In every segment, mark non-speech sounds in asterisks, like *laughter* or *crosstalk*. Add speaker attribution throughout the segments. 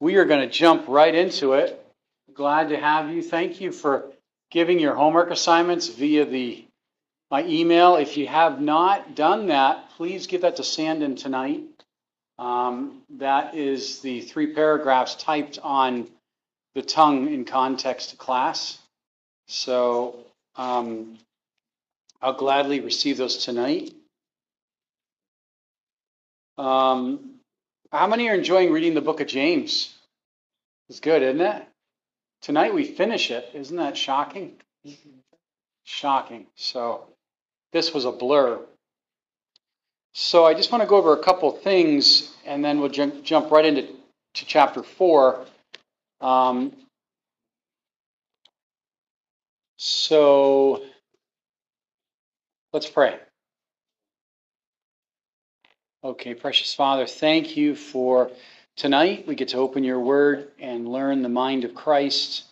Speaker 1: we are going to jump right into it. Glad to have you. Thank you for giving your homework assignments via the my email. If you have not done that, please give that to Sandon tonight. Um, that is the three paragraphs typed on the tongue in context class. So um, I'll gladly receive those tonight. Um, how many are enjoying reading the book of James? It's good, isn't it? Tonight we finish it. Isn't that shocking? Shocking. So this was a blur. So I just want to go over a couple things, and then we'll jump, jump right into to chapter four. Um, so let's pray. Okay, precious Father, thank you for tonight. We get to open your word and learn the mind of Christ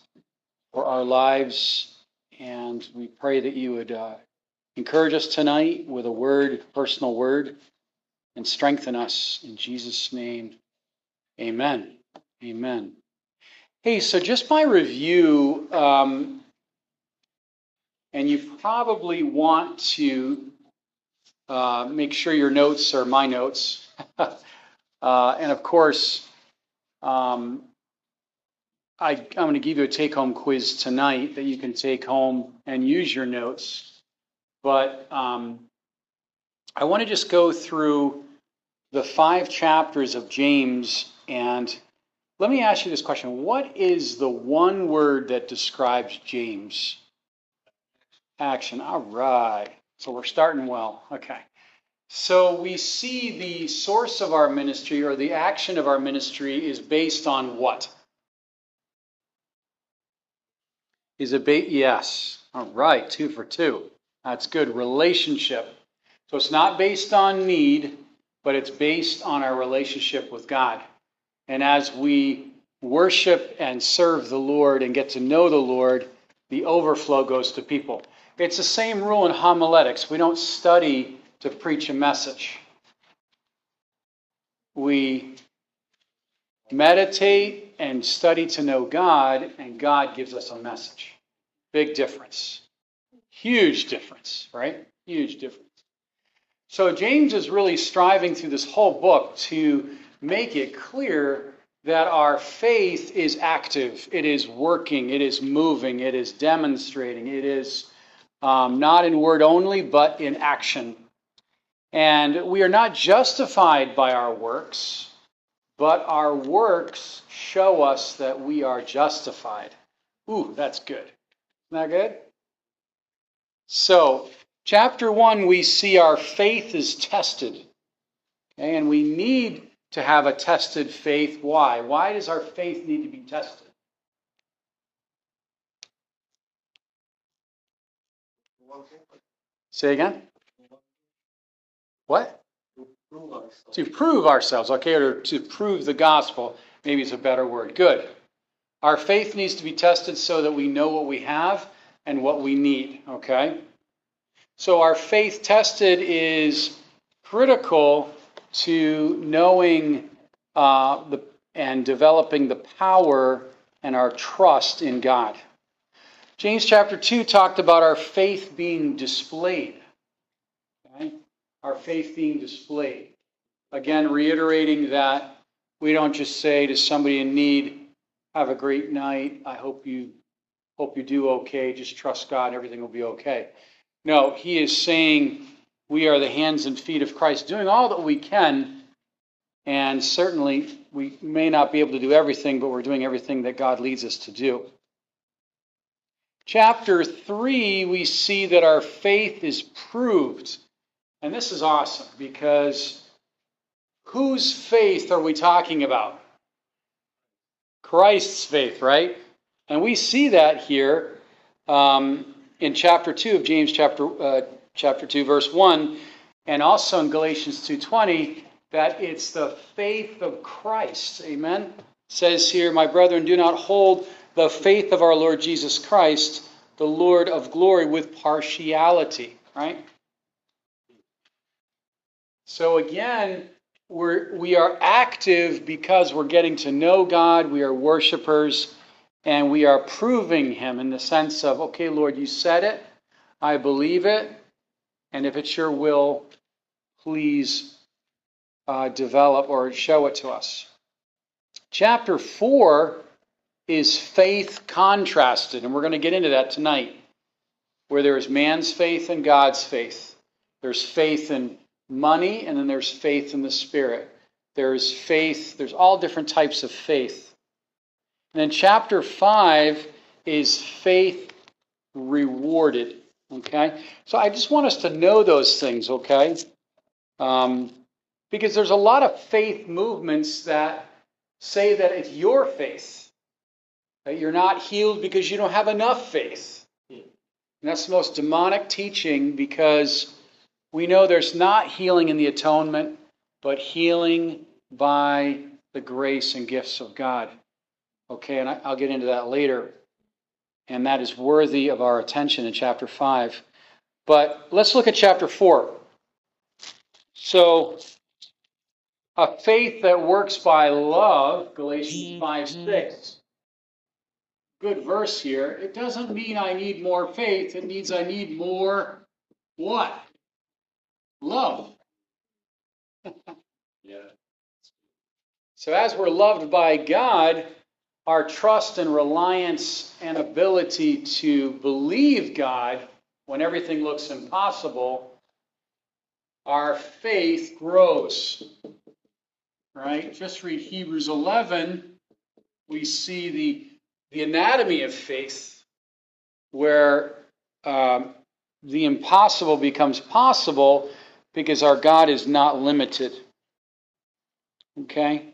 Speaker 1: for our lives. And we pray that you would uh, encourage us tonight with a word, personal word, and strengthen us in Jesus' name. Amen. Amen. Hey, so just by review, um, and you probably want to uh, make sure your notes are my notes. *laughs* uh, and of course, um, I, am going to give you a take home quiz tonight that you can take home and use your notes. But um, I want to just go through the five chapters of James and let me ask you this question What is the one word that describes James? Action. All right. So we're starting well. Okay. So we see the source of our ministry or the action of our ministry is based on what? Is it based? Yes. All right. Two for two. That's good. Relationship. So it's not based on need, but it's based on our relationship with God. And as we worship and serve the Lord and get to know the Lord, the overflow goes to people. It's the same rule in homiletics. We don't study to preach a message, we meditate and study to know God, and God gives us a message. Big difference. Huge difference, right? Huge difference. So James is really striving through this whole book to make it clear that our faith is active, it is working, it is moving, it is demonstrating, it is um, not in word only, but in action. And we are not justified by our works, but our works show us that we are justified. Ooh, that's good. Isn't that good? So, chapter one, we see our faith is tested. Okay, and we need to have a tested faith. Why? Why does our faith need to be tested? Say again? What? To prove ourselves, okay, or to prove the gospel, maybe it's a better word. Good. Our faith needs to be tested so that we know what we have and what we need, okay? So our faith tested is critical to knowing uh, the, and developing the power and our trust in God. James chapter 2 talked about our faith being displayed. Okay? Our faith being displayed. Again, reiterating that we don't just say to somebody in need, have a great night. I hope you hope you do okay. Just trust God, everything will be okay. No, he is saying we are the hands and feet of Christ, doing all that we can. And certainly, we may not be able to do everything, but we're doing everything that God leads us to do chapter 3, we see that our faith is proved. And this is awesome because whose faith are we talking about? Christ's faith, right? And we see that here um, in chapter 2 of James chapter, uh, chapter 2, verse 1, and also in Galatians 2.20, that it's the faith of Christ. Amen? It says here, My brethren, do not hold the faith of our Lord Jesus Christ, the Lord of glory, with partiality, right? So again, we're, we are active because we're getting to know God, we are worshipers, and we are proving Him in the sense of, okay, Lord, you said it, I believe it, and if it's your will, please uh, develop or show it to us. Chapter 4 is faith contrasted, and we're going to get into that tonight, where there is man's faith and God's faith. There's faith in money, and then there's faith in the Spirit. There's faith, there's all different types of faith. And then chapter 5 is faith rewarded. Okay? So I just want us to know those things, okay? Um, because there's a lot of faith movements that say that it's your faith, you're not healed because you don't have enough faith. And that's the most demonic teaching because we know there's not healing in the atonement, but healing by the grace and gifts of God. Okay, and I'll get into that later. And that is worthy of our attention in chapter 5. But let's look at chapter 4. So, a faith that works by love, Galatians 5 6. Mm-hmm. Good verse here. It doesn't mean I need more faith, it means I need more what? Love. *laughs* yeah. So, as we're loved by God, our trust and reliance and ability to believe God when everything looks impossible, our faith grows. Right? Just read Hebrews 11. We see the, the anatomy of faith, where um, the impossible becomes possible because our God is not limited. Okay?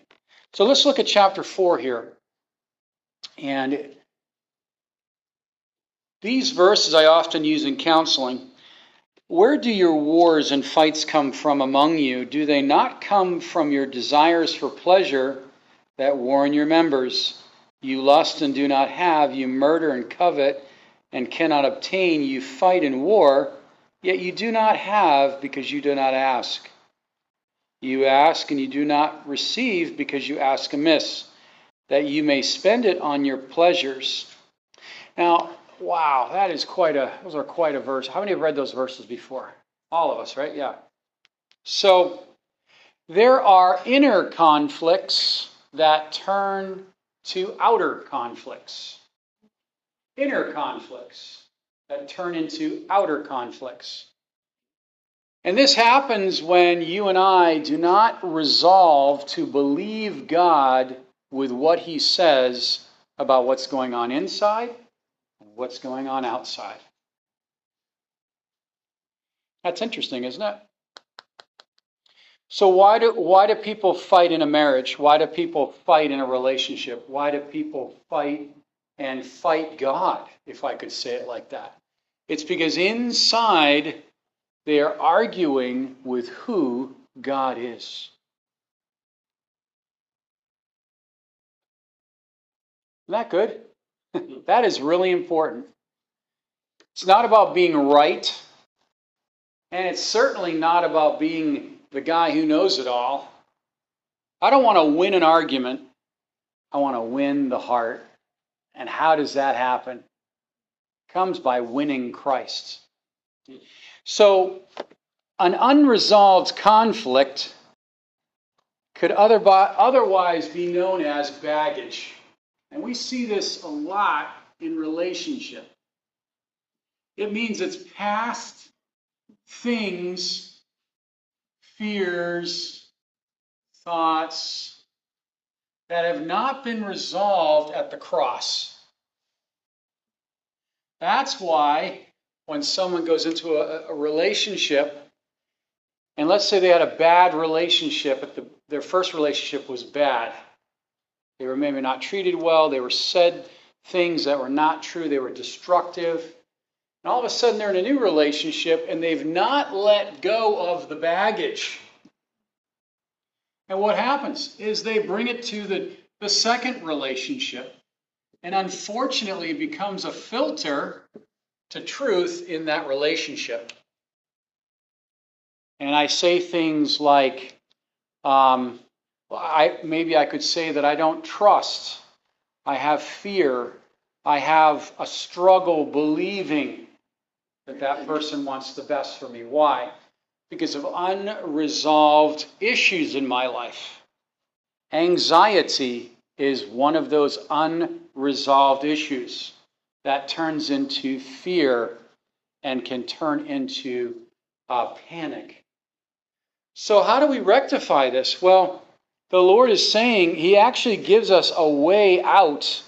Speaker 1: So let's look at chapter 4 here. And these verses I often use in counseling. Where do your wars and fights come from among you? Do they not come from your desires for pleasure that war in your members? You lust and do not have, you murder and covet and cannot obtain, you fight in war Yet you do not have because you do not ask. You ask and you do not receive because you ask amiss, that you may spend it on your pleasures. Now, wow, that is quite a those are quite a verse. How many have read those verses before? All of us, right? Yeah. So there are inner conflicts that turn to outer conflicts. Inner conflicts that turn into outer conflicts. And this happens when you and I do not resolve to believe God with what He says about what's going on inside and what's going on outside. That's interesting, isn't it? So why do why do people fight in a marriage? Why do people fight in a relationship? Why do people fight and fight God, if I could say it like that. It's because inside they are arguing with who God is. Isn't that good? *laughs* that is really important. It's not about being right, and it's certainly not about being the guy who knows it all. I don't want to win an argument, I want to win the heart. And how does that happen? It comes by winning Christ. So, an unresolved conflict could otherwise be known as baggage. And we see this a lot in relationship. It means it's past things, fears, thoughts, that have not been resolved at the cross. That's why when someone goes into a, a relationship, and let's say they had a bad relationship, the, their first relationship was bad. They were maybe not treated well, they were said things that were not true, they were destructive. And all of a sudden they're in a new relationship and they've not let go of the baggage. And what happens is they bring it to the, the second relationship. And unfortunately, it becomes a filter to truth in that relationship. And I say things like, Um, I, maybe I could say that I don't trust. I have fear. I have a struggle believing that that person wants the best for me. Why? Because of unresolved issues in my life. Anxiety is one of those unresolved issues that turns into fear and can turn into uh, panic. So, how do we rectify this? Well, the Lord is saying He actually gives us a way out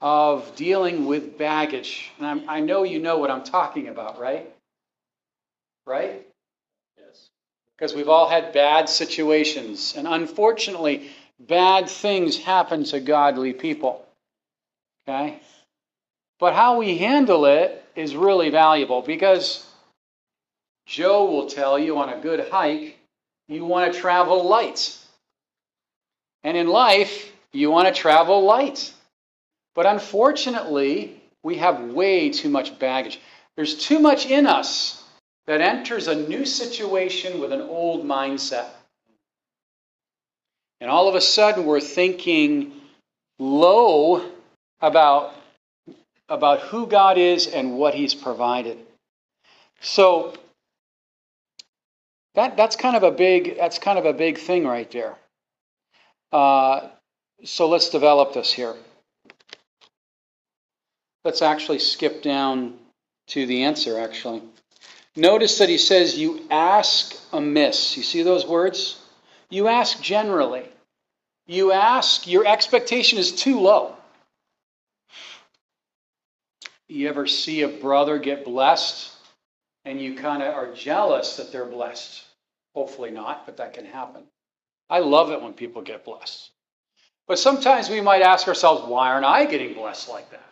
Speaker 1: of dealing with baggage. And I'm, i know you know what I'm talking about, right? Right? Yes. Because we've all had bad situations. And unfortunately, bad things happen to godly people. Okay? But how we handle it is really valuable because Joe will tell you on a good hike, you want to travel light. And in life, you want to travel light. But unfortunately, we have way too much baggage. There's too much in us that enters a new situation with an old mindset. And all of a sudden, we're thinking low about, about who God is and what He's provided. So that, that's kind of a big that's kind of a big thing right there. Uh, so let's develop this here. Let's actually skip down to the answer, actually. Notice that he says, You ask amiss. You see those words? You ask generally. You ask, your expectation is too low. You ever see a brother get blessed and you kind of are jealous that they're blessed? Hopefully not, but that can happen. I love it when people get blessed. But sometimes we might ask ourselves, why aren't I getting blessed like that?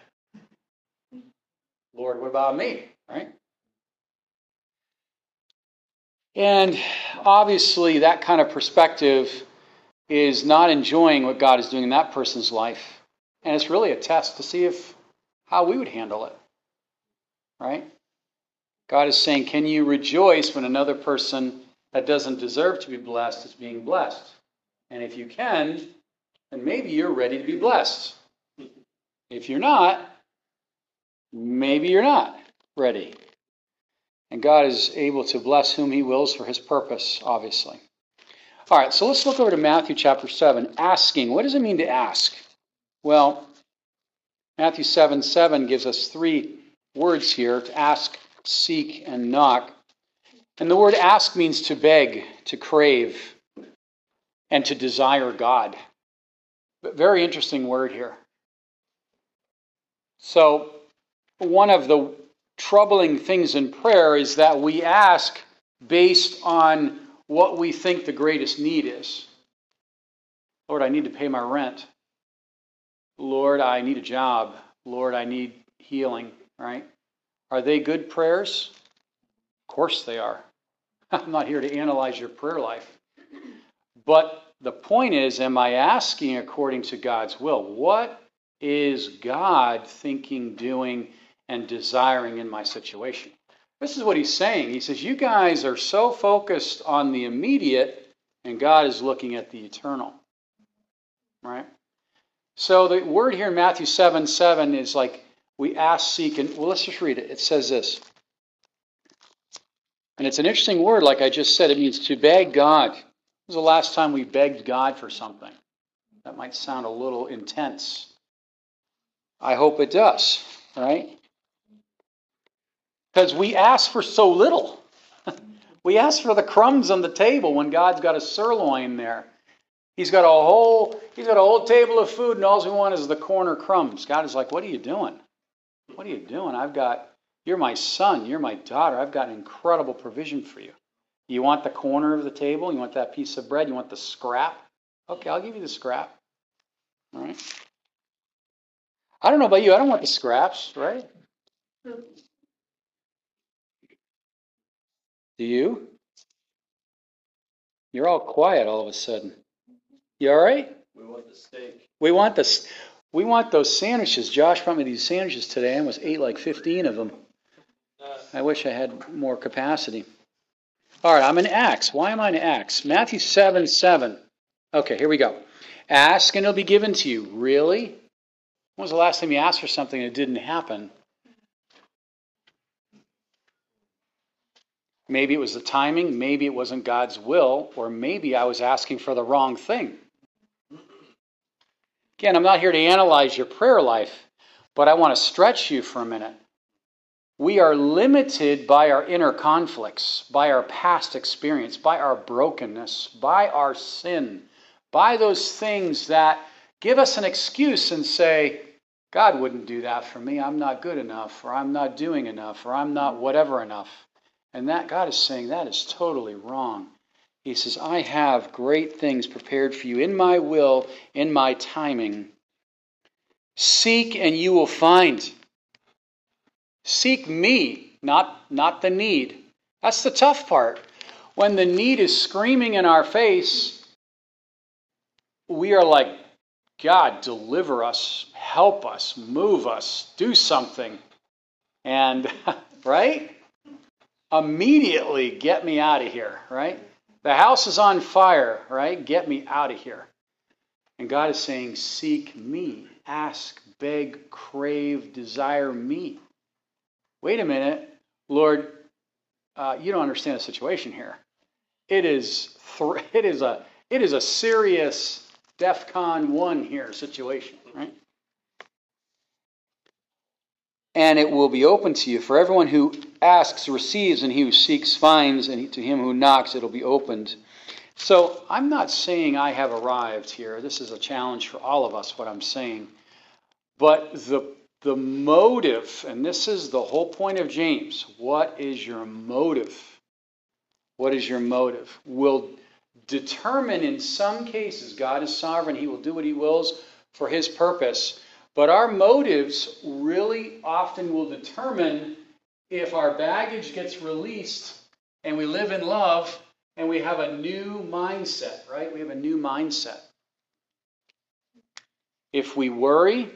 Speaker 1: Lord, what about me? Right? And obviously, that kind of perspective is not enjoying what God is doing in that person's life. And it's really a test to see if how we would handle it. Right? God is saying, Can you rejoice when another person that doesn't deserve to be blessed is being blessed? And if you can, then maybe you're ready to be blessed. If you're not, maybe you're not ready. And God is able to bless whom He wills for His purpose, obviously. All right, so let's look over to Matthew chapter 7. Asking. What does it mean to ask? Well, Matthew 7 7 gives us three words here to ask, seek, and knock. And the word ask means to beg, to crave, and to desire God. But very interesting word here. So, one of the troubling things in prayer is that we ask based on what we think the greatest need is. Lord, I need to pay my rent. Lord, I need a job. Lord, I need healing, right? Are they good prayers? Of course they are. *laughs* I'm not here to analyze your prayer life. But the point is, am I asking according to God's will? What is God thinking, doing, and desiring in my situation. This is what he's saying. He says, You guys are so focused on the immediate, and God is looking at the eternal. Right? So the word here in Matthew 7 7 is like we ask, seek, and well, let's just read it. It says this. And it's an interesting word, like I just said. It means to beg God. When was the last time we begged God for something? That might sound a little intense. I hope it does, right? Because we ask for so little. *laughs* we ask for the crumbs on the table when God's got a sirloin there. He's got a whole he's got a whole table of food, and all we want is the corner crumbs. God is like, What are you doing? What are you doing? I've got you're my son, you're my daughter. I've got an incredible provision for you. You want the corner of the table? You want that piece of bread? You want the scrap? Okay, I'll give you the scrap. All right. I don't know about you. I don't want the scraps, right? Do you? You're all quiet all of a sudden. You all right?
Speaker 2: We want the steak.
Speaker 1: We want the we want those sandwiches. Josh brought me these sandwiches today. I almost ate like 15 of them. I wish I had more capacity. All right, I'm in Acts. Why am I in Acts? Matthew 7 7. Okay, here we go. Ask and it'll be given to you. Really? When was the last time you asked for something and it didn't happen? Maybe it was the timing, maybe it wasn't God's will, or maybe I was asking for the wrong thing. Again, I'm not here to analyze your prayer life, but I want to stretch you for a minute. We are limited by our inner conflicts, by our past experience, by our brokenness, by our sin, by those things that give us an excuse and say, God wouldn't do that for me. I'm not good enough, or I'm not doing enough, or I'm not whatever enough. And that God is saying that is totally wrong. He says, I have great things prepared for you in my will, in my timing. Seek and you will find. Seek me, not, not the need. That's the tough part. When the need is screaming in our face, we are like, God, deliver us, help us, move us, do something. And, *laughs* right? Immediately get me out of here, right? The house is on fire, right? Get me out of here. And God is saying, Seek me, ask, beg, crave, desire me. Wait a minute, Lord, uh, you don't understand the situation here. It is, th- *laughs* it is, a, it is a serious DEF CON 1 here situation, right? And it will be open to you. For everyone who asks receives, and he who seeks finds, and to him who knocks it'll be opened. So I'm not saying I have arrived here. This is a challenge for all of us, what I'm saying. But the, the motive, and this is the whole point of James what is your motive? What is your motive? Will determine in some cases, God is sovereign, He will do what He wills for His purpose. But our motives really often will determine if our baggage gets released and we live in love and we have a new mindset, right? We have a new mindset. If we worry,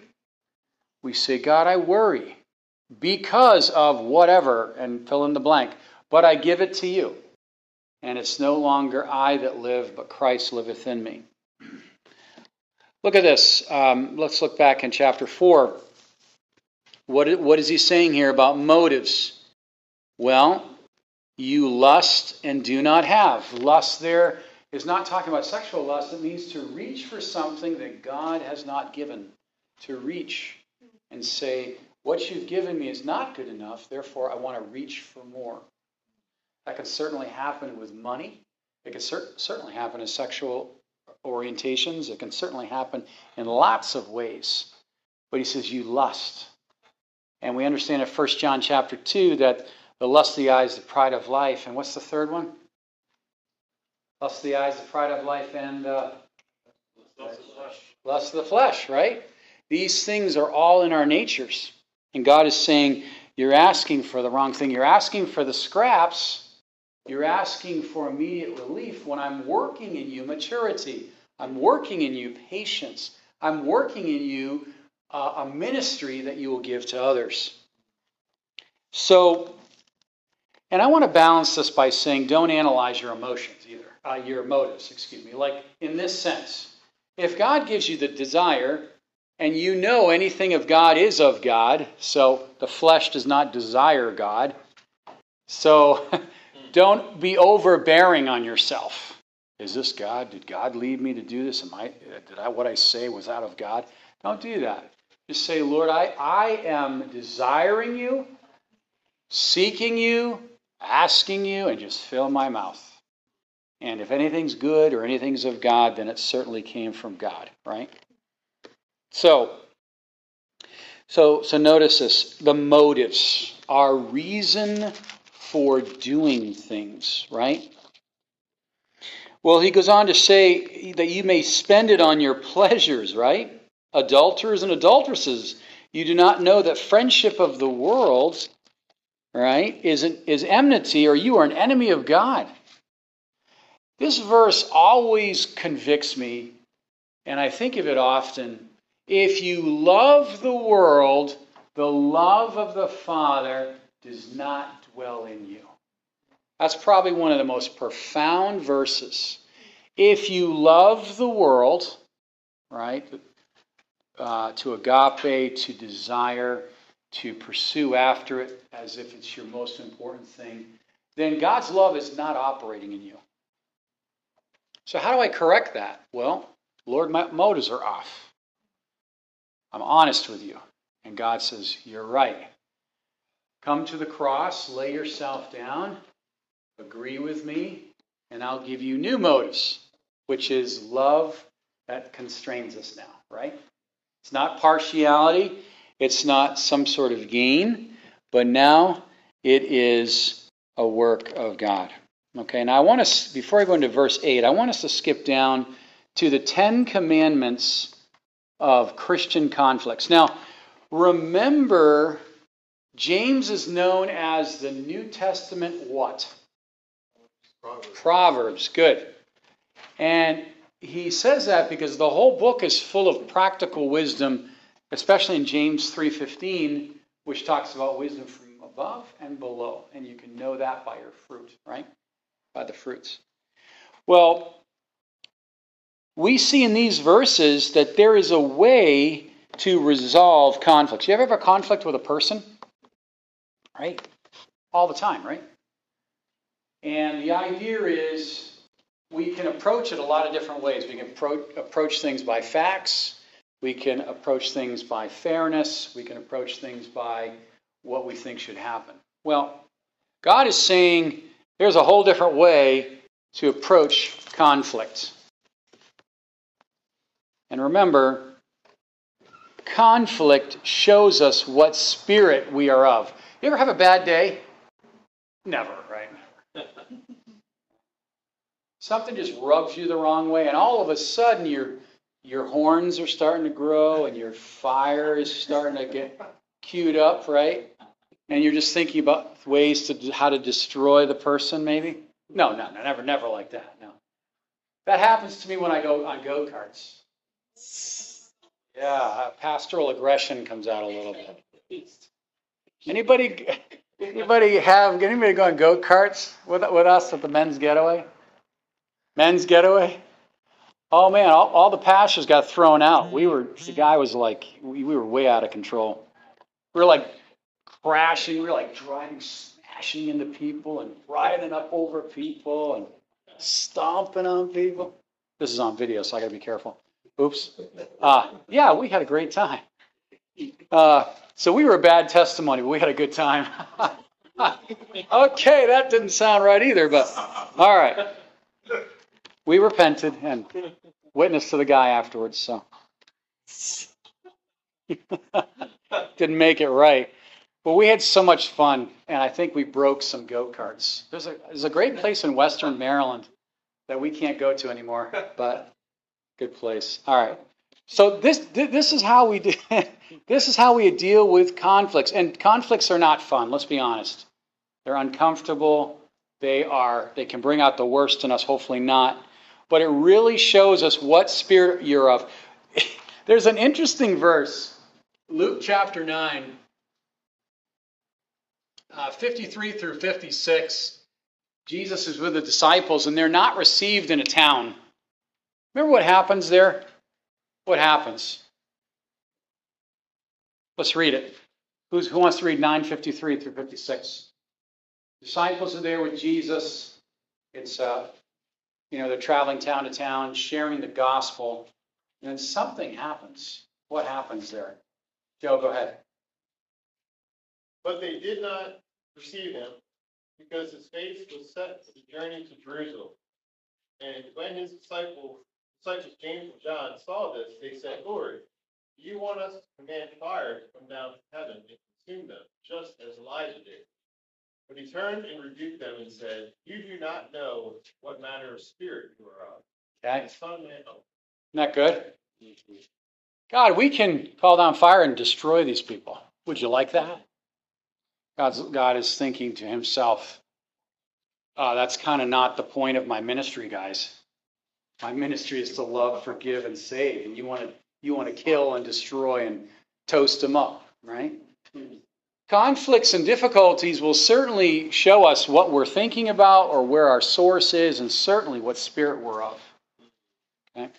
Speaker 1: we say, God, I worry because of whatever, and fill in the blank, but I give it to you. And it's no longer I that live, but Christ liveth in me. Look at this. Um, let's look back in chapter 4. What, what is he saying here about motives? Well, you lust and do not have. Lust there is not talking about sexual lust, it means to reach for something that God has not given. To reach and say, What you've given me is not good enough, therefore I want to reach for more. That can certainly happen with money. It can cer- certainly happen in sexual orientations. It can certainly happen in lots of ways. But he says, You lust. And we understand in 1 John chapter 2 that the lust of the eyes, the pride of life. And what's the third one? Lust of the eyes, the pride of life, and uh, lust, of lust of the flesh, right? These things are all in our natures. And God is saying, You're asking for the wrong thing. You're asking for the scraps you're asking for immediate relief when I'm working in you maturity. I'm working in you patience. I'm working in you uh, a ministry that you will give to others. So, and I want to balance this by saying don't analyze your emotions either, uh, your motives, excuse me. Like in this sense, if God gives you the desire and you know anything of God is of God, so the flesh does not desire God. So *laughs* Don't be overbearing on yourself. Is this God? Did God lead me to do this? Am I did I what I say was out of God? Don't do that. Just say, Lord, I, I am desiring you, seeking you, asking you, and just fill my mouth. And if anything's good or anything's of God, then it certainly came from God, right? So, so, so notice this: the motives, our reason for doing things, right? Well, he goes on to say that you may spend it on your pleasures, right? Adulterers and adulteresses, you do not know that friendship of the world, right, is, an, is enmity or you are an enemy of God. This verse always convicts me, and I think of it often. If you love the world, the love of the Father does not dwell in you. That's probably one of the most profound verses. If you love the world, right, uh, to agape, to desire, to pursue after it as if it's your most important thing, then God's love is not operating in you. So, how do I correct that? Well, Lord, my motives are off. I'm honest with you. And God says, You're right. Come to the cross, lay yourself down, agree with me, and I'll give you new motives, which is love that constrains us now, right? It's not partiality, it's not some sort of gain, but now it is a work of God. Okay, now I want us, before I go into verse 8, I want us to skip down to the Ten Commandments of Christian conflicts. Now, remember, James is known as the New Testament what? Proverbs. Proverbs, good. And he says that because the whole book is full of practical wisdom, especially in James 3:15, which talks about wisdom from above and below, and you can know that by your fruit, right? By the fruits. Well, we see in these verses that there is a way to resolve conflicts. You ever have a conflict with a person? Right? All the time, right? And the idea is we can approach it a lot of different ways. We can approach, approach things by facts. We can approach things by fairness. We can approach things by what we think should happen. Well, God is saying there's a whole different way to approach conflict. And remember, conflict shows us what spirit we are of. You ever have a bad day? Never, right? Something just rubs you the wrong way, and all of a sudden your your horns are starting to grow and your fire is starting to get queued up, right? And you're just thinking about ways to how to destroy the person, maybe. No, no, no, never, never like that. No, that happens to me when I go on go karts. Yeah, uh, pastoral aggression comes out a little bit. Anybody, anybody have anybody go on go karts with with us at the men's getaway? Men's getaway. Oh man, all, all the pastors got thrown out. We were the guy was like we, we were way out of control. We were like crashing. We were like driving, smashing into people and riding up over people and stomping on people. This is on video, so I got to be careful. Oops. Uh, yeah, we had a great time. Uh, so we were a bad testimony, but we had a good time. *laughs* okay, that didn't sound right either, but all right. We repented and witnessed to the guy afterwards, so *laughs* didn't make it right. But we had so much fun, and I think we broke some go karts. There's a there's a great place in Western Maryland that we can't go to anymore, but Good place. All right. So this this is how we do, *laughs* this is how we deal with conflicts, and conflicts are not fun. Let's be honest. They're uncomfortable. They are they can bring out the worst in us. Hopefully not. But it really shows us what spirit you're of. *laughs* There's an interesting verse, Luke chapter nine, uh, 53 through 56. Jesus is with the disciples, and they're not received in a town. Remember what happens there? What happens? Let's read it. Who's, who wants to read 953 through 56? Disciples are there with Jesus. It's, uh, you know, they're traveling town to town, sharing the gospel. And then something happens. What happens there? Joe, go ahead.
Speaker 2: But they did not receive him because his face was set for the journey to Jerusalem. And when his disciples such as James and John saw this, they said, Lord, you want us to command fire to come down from heaven and consume them, just as Elijah did? But he turned and rebuked them and said, You do not know what manner of spirit you are of.
Speaker 1: Okay. Son Isn't that good? God, we can call down fire and destroy these people. Would you like that? God's, God is thinking to himself, uh, that's kind of not the point of my ministry, guys. My ministry is to love, forgive, and save. And you want to you want to kill and destroy and toast them up, right? conflicts and difficulties will certainly show us what we're thinking about or where our source is, and certainly what spirit we're of. Okay?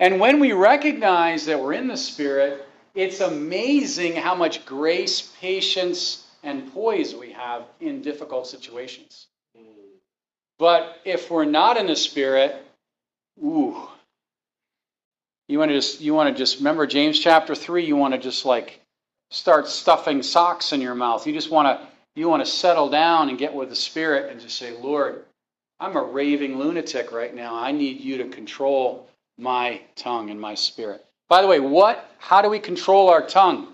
Speaker 1: And when we recognize that we're in the spirit, it's amazing how much grace, patience, and poise we have in difficult situations. But if we're not in the spirit, ooh, you want to just you want to just remember James chapter 3, you want to just like start stuffing socks in your mouth. You just want to you want to settle down and get with the spirit and just say, "Lord, I'm a raving lunatic right now. I need you to control my tongue and my spirit." By the way, what how do we control our tongue?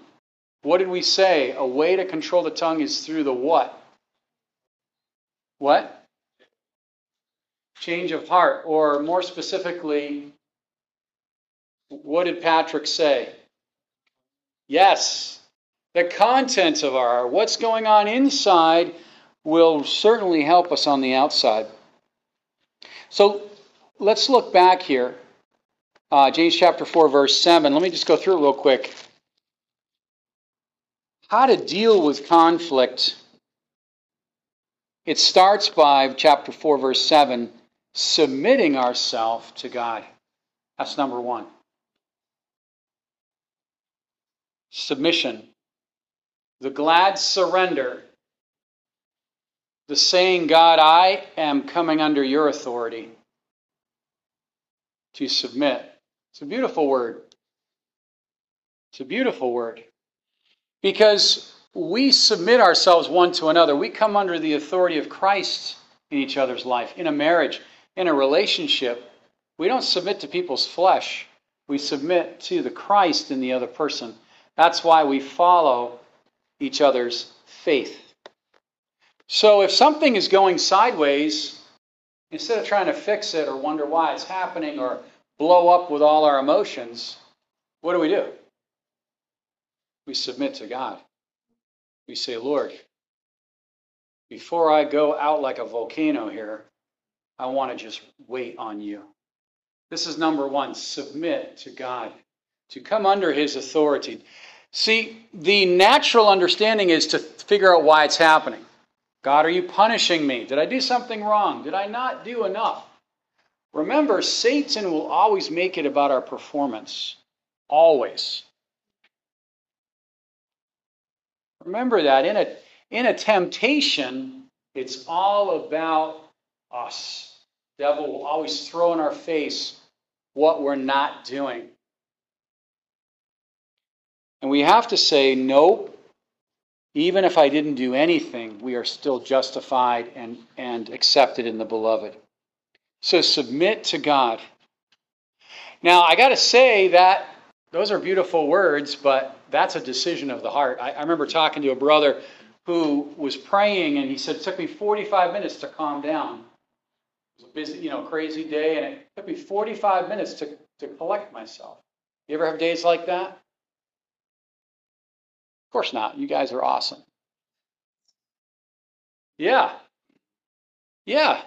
Speaker 1: What did we say? A way to control the tongue is through the what? What? Change of heart or more specifically what did Patrick say? Yes, the contents of our what's going on inside will certainly help us on the outside. So let's look back here. Uh, James chapter 4, verse 7. Let me just go through it real quick. How to deal with conflict. It starts by chapter 4, verse 7, submitting ourselves to God. That's number one. Submission the glad surrender, the saying, God, I am coming under your authority to submit. It's a beautiful word. It's a beautiful word. Because we submit ourselves one to another. We come under the authority of Christ in each other's life, in a marriage, in a relationship. We don't submit to people's flesh. We submit to the Christ in the other person. That's why we follow each other's faith. So if something is going sideways, instead of trying to fix it or wonder why it's happening or blow up with all our emotions, what do we do? We submit to God. We say, Lord, before I go out like a volcano here, I want to just wait on you. This is number one submit to God, to come under his authority. See, the natural understanding is to figure out why it's happening. God, are you punishing me? Did I do something wrong? Did I not do enough? Remember, Satan will always make it about our performance. Always. Remember that in a, in a temptation, it's all about us. Devil will always throw in our face what we're not doing. And we have to say, nope, even if I didn't do anything, we are still justified and, and accepted in the beloved. So submit to God. Now, I got to say that those are beautiful words, but that's a decision of the heart. I, I remember talking to a brother who was praying, and he said, It took me 45 minutes to calm down. Was a busy, you know, crazy day, and it took me 45 minutes to, to collect myself. You ever have days like that? Of course not. You guys are awesome. Yeah. Yeah.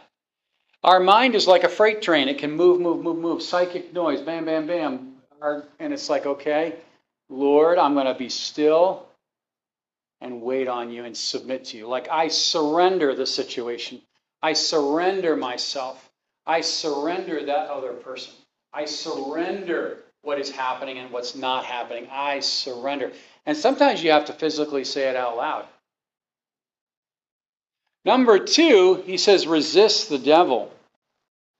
Speaker 1: Our mind is like a freight train. It can move, move, move, move. Psychic noise, bam, bam, bam. And it's like, okay, Lord, I'm going to be still and wait on you and submit to you. Like I surrender the situation. I surrender myself. I surrender that other person. I surrender what is happening and what's not happening. I surrender. And sometimes you have to physically say it out loud. Number two, he says, resist the devil.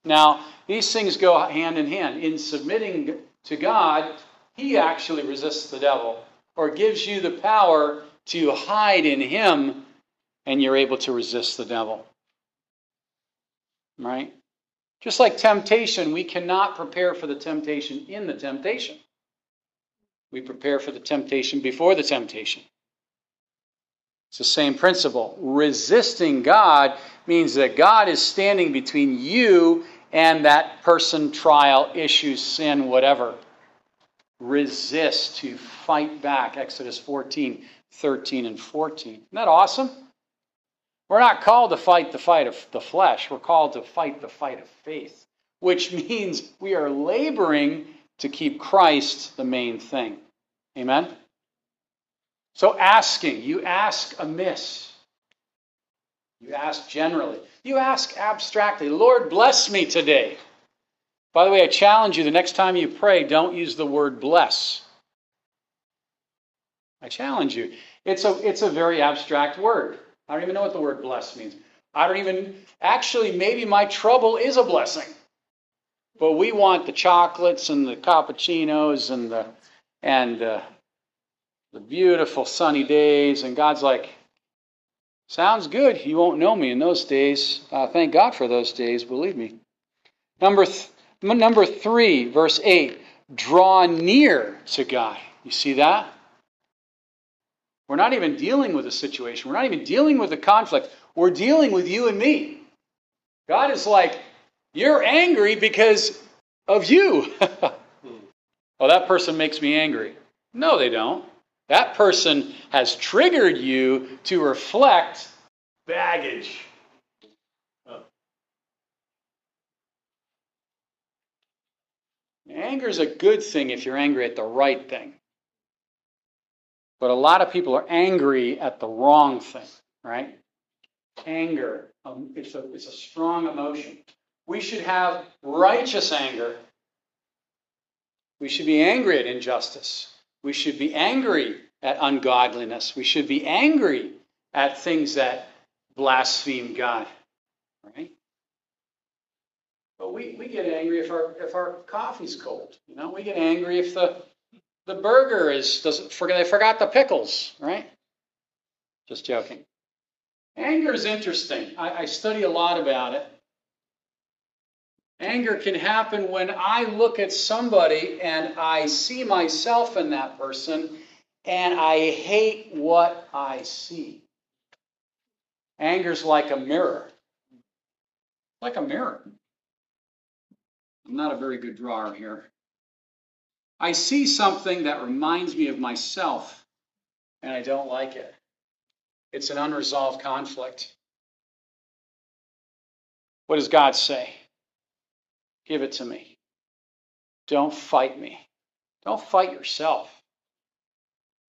Speaker 1: Now, these things go hand in hand. In submitting to God, he actually resists the devil or gives you the power to hide in him, and you're able to resist the devil. Right? Just like temptation, we cannot prepare for the temptation in the temptation. We prepare for the temptation before the temptation. It's the same principle. Resisting God means that God is standing between you and that person, trial, issue, sin, whatever. Resist to fight back. Exodus 14, 13, and 14. Isn't that awesome? We're not called to fight the fight of the flesh. We're called to fight the fight of faith, which *laughs* means we are laboring to keep Christ the main thing. Amen? So asking, you ask amiss. You ask generally. You ask abstractly, Lord, bless me today. By the way, I challenge you the next time you pray, don't use the word bless. I challenge you. It's a, it's a very abstract word. I don't even know what the word bless means. I don't even, actually, maybe my trouble is a blessing. But we want the chocolates and the cappuccinos and the, and uh, the beautiful sunny days. And God's like, sounds good. You won't know me in those days. Uh, thank God for those days, believe me. Number, th- number three, verse 8 draw near to God. You see that? We're not even dealing with a situation. We're not even dealing with a conflict. We're dealing with you and me. God is like, you're angry because of you. *laughs* oh, that person makes me angry. No, they don't. That person has triggered you to reflect baggage. Anger is a good thing if you're angry at the right thing. But a lot of people are angry at the wrong thing, right? Anger, um, it's, a, it's a strong emotion. We should have righteous anger. We should be angry at injustice. We should be angry at ungodliness. We should be angry at things that blaspheme God. Right? But we, we get angry if our if our coffee's cold. You know, we get angry if the the burger is doesn't forget they forgot the pickles, right? Just joking. Anger is interesting. I, I study a lot about it. Anger can happen when I look at somebody and I see myself in that person and I hate what I see. Anger's like a mirror. Like a mirror. I'm not a very good drawer here. I see something that reminds me of myself, and I don't like it. It's an unresolved conflict. What does God say? Give it to me. Don't fight me. Don't fight yourself.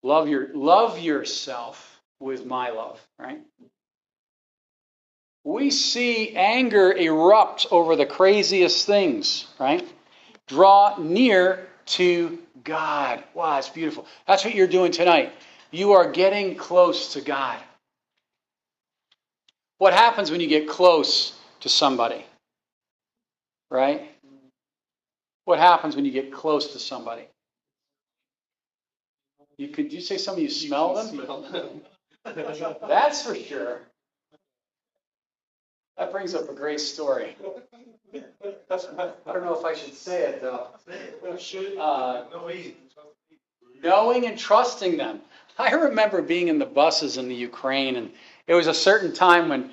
Speaker 1: Love your love yourself with my love, right? We see anger erupt over the craziest things, right? Draw near to God. Wow, it's beautiful. That's what you're doing tonight. You are getting close to God. What happens when you get close to somebody? Right? What happens when you get close to somebody? You could you say something you smell them? That's for sure. That brings up a great story. I don't know if I should say it though. Uh, knowing and trusting them. I remember being in the buses in the Ukraine, and it was a certain time when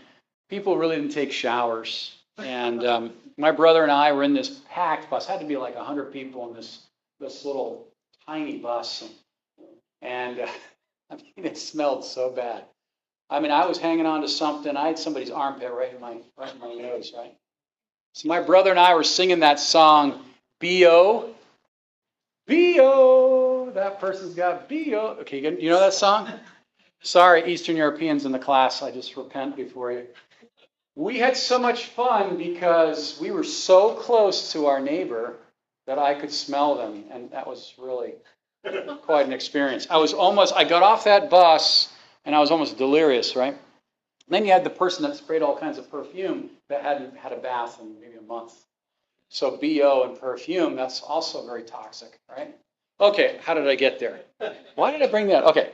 Speaker 1: people really didn't take showers. And um, my brother and I were in this packed bus. It had to be like 100 people in this this little tiny bus, and, and *laughs* uh, I mean, it smelled so bad. I mean, I was hanging on to something. I had somebody's armpit right in my right in my nose, right? So my brother and I were singing that song, B.O. B.O. That person's got B.O. Okay, you know that song? Sorry, Eastern Europeans in the class. I just repent before you. We had so much fun because we were so close to our neighbor that I could smell them, and that was really quite an experience. I was almost, I got off that bus and I was almost delirious, right? And then you had the person that sprayed all kinds of perfume that hadn't had a bath in maybe a month. So BO and perfume, that's also very toxic, right? Okay, how did I get there? Why did I bring that? Okay.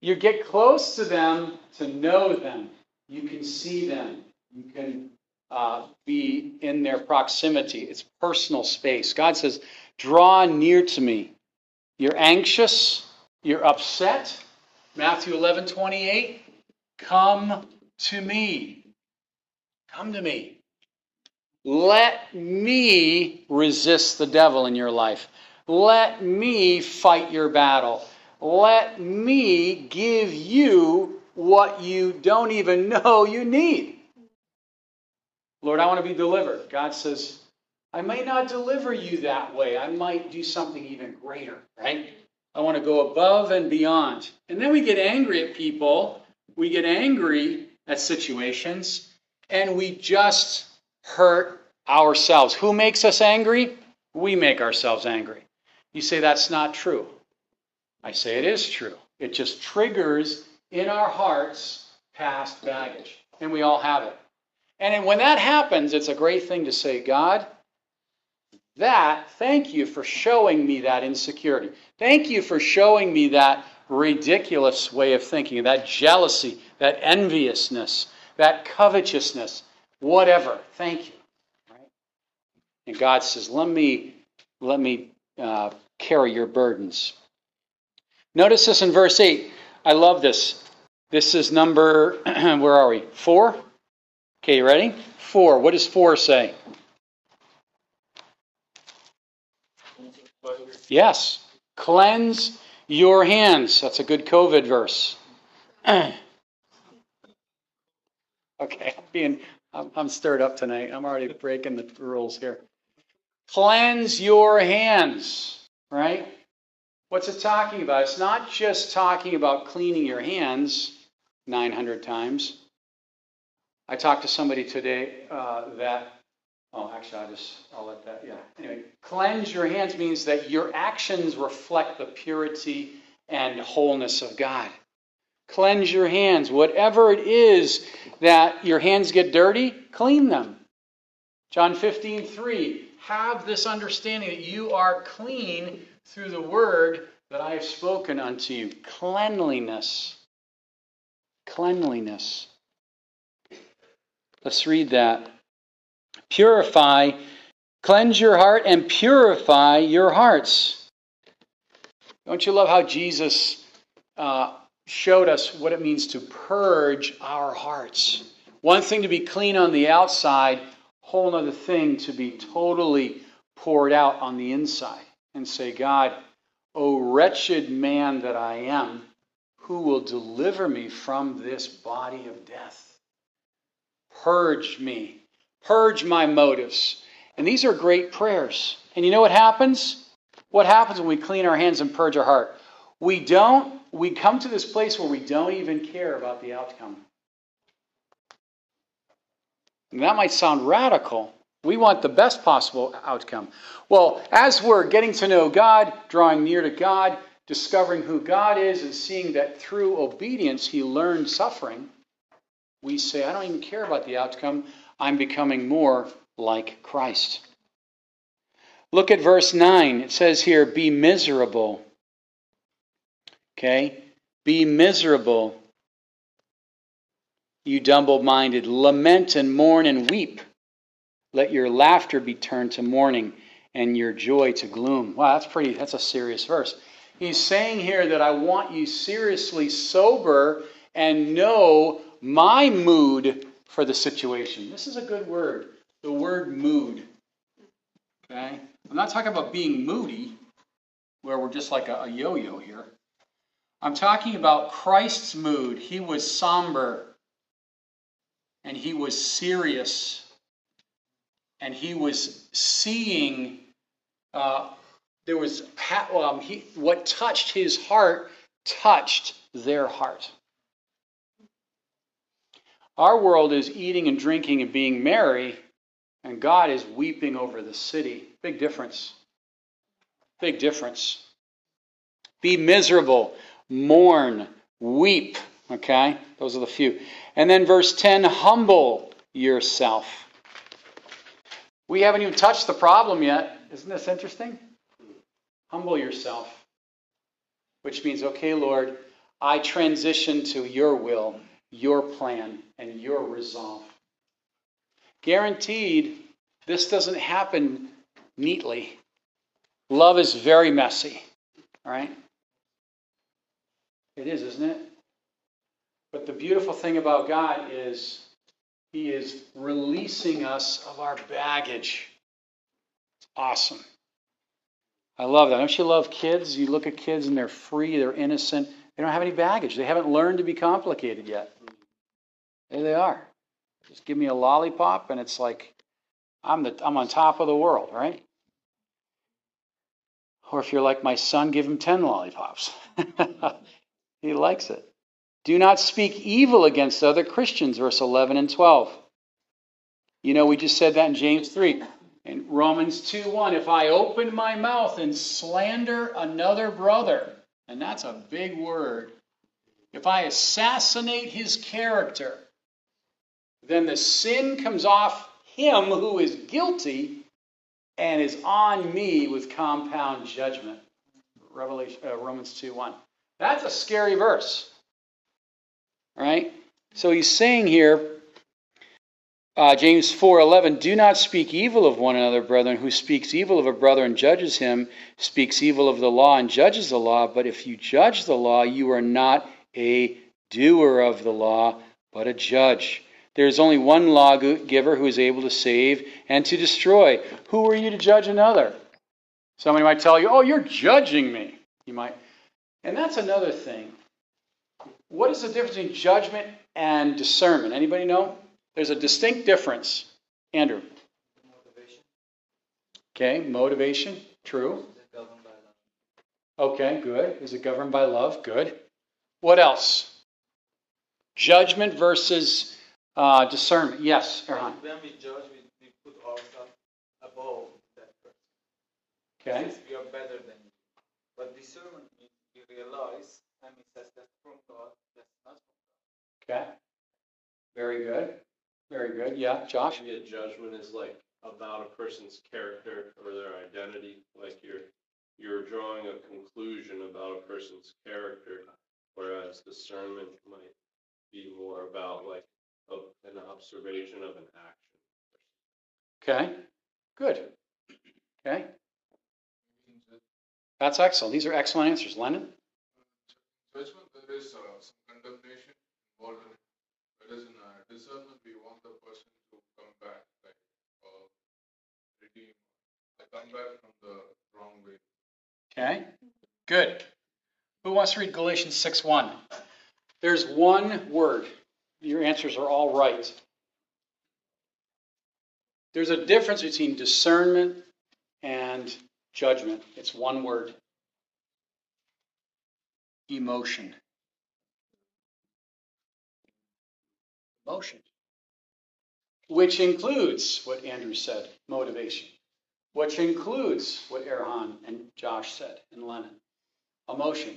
Speaker 1: You get close to them to know them. You can see them. You can uh, be in their proximity. It's personal space. God says, draw near to me. You're anxious. You're upset. Matthew 11, 28. Come to me. Come to me. Let me resist the devil in your life. Let me fight your battle. Let me give you what you don't even *laughs* know you need. Lord, I want to be delivered. God says, I may not deliver you that way. I might do something even greater, right? I want to go above and beyond. And then we get angry at people. We get angry at situations and we just hurt ourselves. Who makes us angry? We make ourselves angry. You say that's not true. I say it is true. It just triggers in our hearts past baggage. And we all have it. And when that happens, it's a great thing to say, God, that, thank you for showing me that insecurity. Thank you for showing me that ridiculous way of thinking, that jealousy, that enviousness, that covetousness, whatever. Thank you. Right? And God says, let me, let me uh, carry your burdens. Notice this in verse 8. I love this. This is number, *clears throat* where are we? Four? Okay, you ready? Four. What does four say? Yes. Cleanse your hands. That's a good COVID verse. *clears throat* okay, I'm being I'm, I'm stirred up tonight. I'm already breaking the rules here. Cleanse your hands, right? What's it talking about? It's not just talking about cleaning your hands 900 times. I talked to somebody today uh, that, oh, actually, I just, I'll let that, yeah. Anyway, cleanse your hands means that your actions reflect the purity and wholeness of God. Cleanse your hands. Whatever it is that your hands get dirty, clean them. John 15, 3. Have this understanding that you are clean through the word that I have spoken unto you. Cleanliness. Cleanliness. Let's read that. Purify, cleanse your heart, and purify your hearts. Don't you love how Jesus uh, showed us what it means to purge our hearts? One thing to be clean on the outside, whole other thing to be totally poured out on the inside and say, God, O wretched man that I am, who will deliver me from this body of death? Purge me. Purge my motives. And these are great prayers. And you know what happens? What happens when we clean our hands and purge our heart? We don't, we come to this place where we don't even care about the outcome. And that might sound radical. We want the best possible outcome. Well, as we're getting to know God, drawing near to God, discovering who God is, and seeing that through obedience he learned suffering, we say, I don't even care about the outcome. I'm becoming more like Christ. Look at verse 9. It says here, Be miserable. Okay? Be miserable, you double minded. Lament and mourn and weep. Let your laughter be turned to mourning and your joy to gloom. Wow, that's pretty, that's a serious verse. He's saying here that I want you seriously sober and know my mood for the situation. This is a good word, the word mood. Okay? I'm not talking about being moody, where we're just like a, a yo yo here. I'm talking about Christ's mood. He was somber, and he was serious, and he was seeing. Uh, there was um, he, what touched his heart touched their heart. Our world is eating and drinking and being merry, and God is weeping over the city. Big difference. Big difference. Be miserable, mourn, weep. Okay? Those are the few. And then verse 10 humble yourself. We haven't even touched the problem yet. Isn't this interesting? Humble yourself. Which means, okay, Lord, I transition to your will your plan and your resolve. Guaranteed, this doesn't happen neatly. Love is very messy, right? It is, isn't it? But the beautiful thing about God is He is releasing us of our baggage. It's awesome. I love that. Don't you love kids? You look at kids and they're free, they're innocent, they don't have any baggage. They haven't learned to be complicated yet. There they are. Just give me a lollipop, and it's like I'm the I'm on top of the world, right? Or if you're like my son, give him 10 lollipops. *laughs* he likes it. Do not speak evil against other Christians, verse 11 and 12. You know, we just said that in James 3. In Romans 2 1, if I open my mouth and slander another brother, and that's a big word, if I assassinate his character, then the sin comes off him who is guilty and is on me with compound judgment. Revelation, uh, Romans 2 1. That's a scary verse. Right? So he's saying here, uh, James 4:11, "Do not speak evil of one another, brethren. Who speaks evil of a brother and judges him, speaks evil of the law and judges the law. But if you judge the law, you are not a doer of the law, but a judge. There is only one lawgiver who is able to save and to destroy. Who are you to judge another? Somebody might tell you, "Oh, you're judging me." You might, and that's another thing. What is the difference between judgment and discernment? Anybody know? There's a distinct difference. Andrew. Motivation. Okay, motivation. True. Okay, good. Is it governed by love? Good. What else? Judgment versus uh, discernment. Yes, Erhan.
Speaker 3: When we judge, we, we put ourselves above that person.
Speaker 1: Okay.
Speaker 3: Says we are better than you. But discernment means we realize, and it says that's from God, that's not from
Speaker 1: God. Okay. Very good. Very good. Yeah, Josh?
Speaker 4: Maybe a judgment is like about a person's character or their identity, like you're you're drawing a conclusion about a person's character, whereas discernment might be more about like a, an observation of an action.
Speaker 1: Okay, good. Okay. That's excellent. These are excellent answers. Lennon?
Speaker 5: Judgment, there is uh, some condemnation involved in it. Whereas in uh, discernment, we want the person to come back, like, uh, redeem, like, come back from the wrong way.
Speaker 1: Okay, good. Who wants to read Galatians 6 1? There's one word. Your answers are all right. There's a difference between discernment and judgment. It's one word emotion. Emotion. Which includes what Andrew said motivation. Which includes what Erhan and Josh said and Lennon emotion.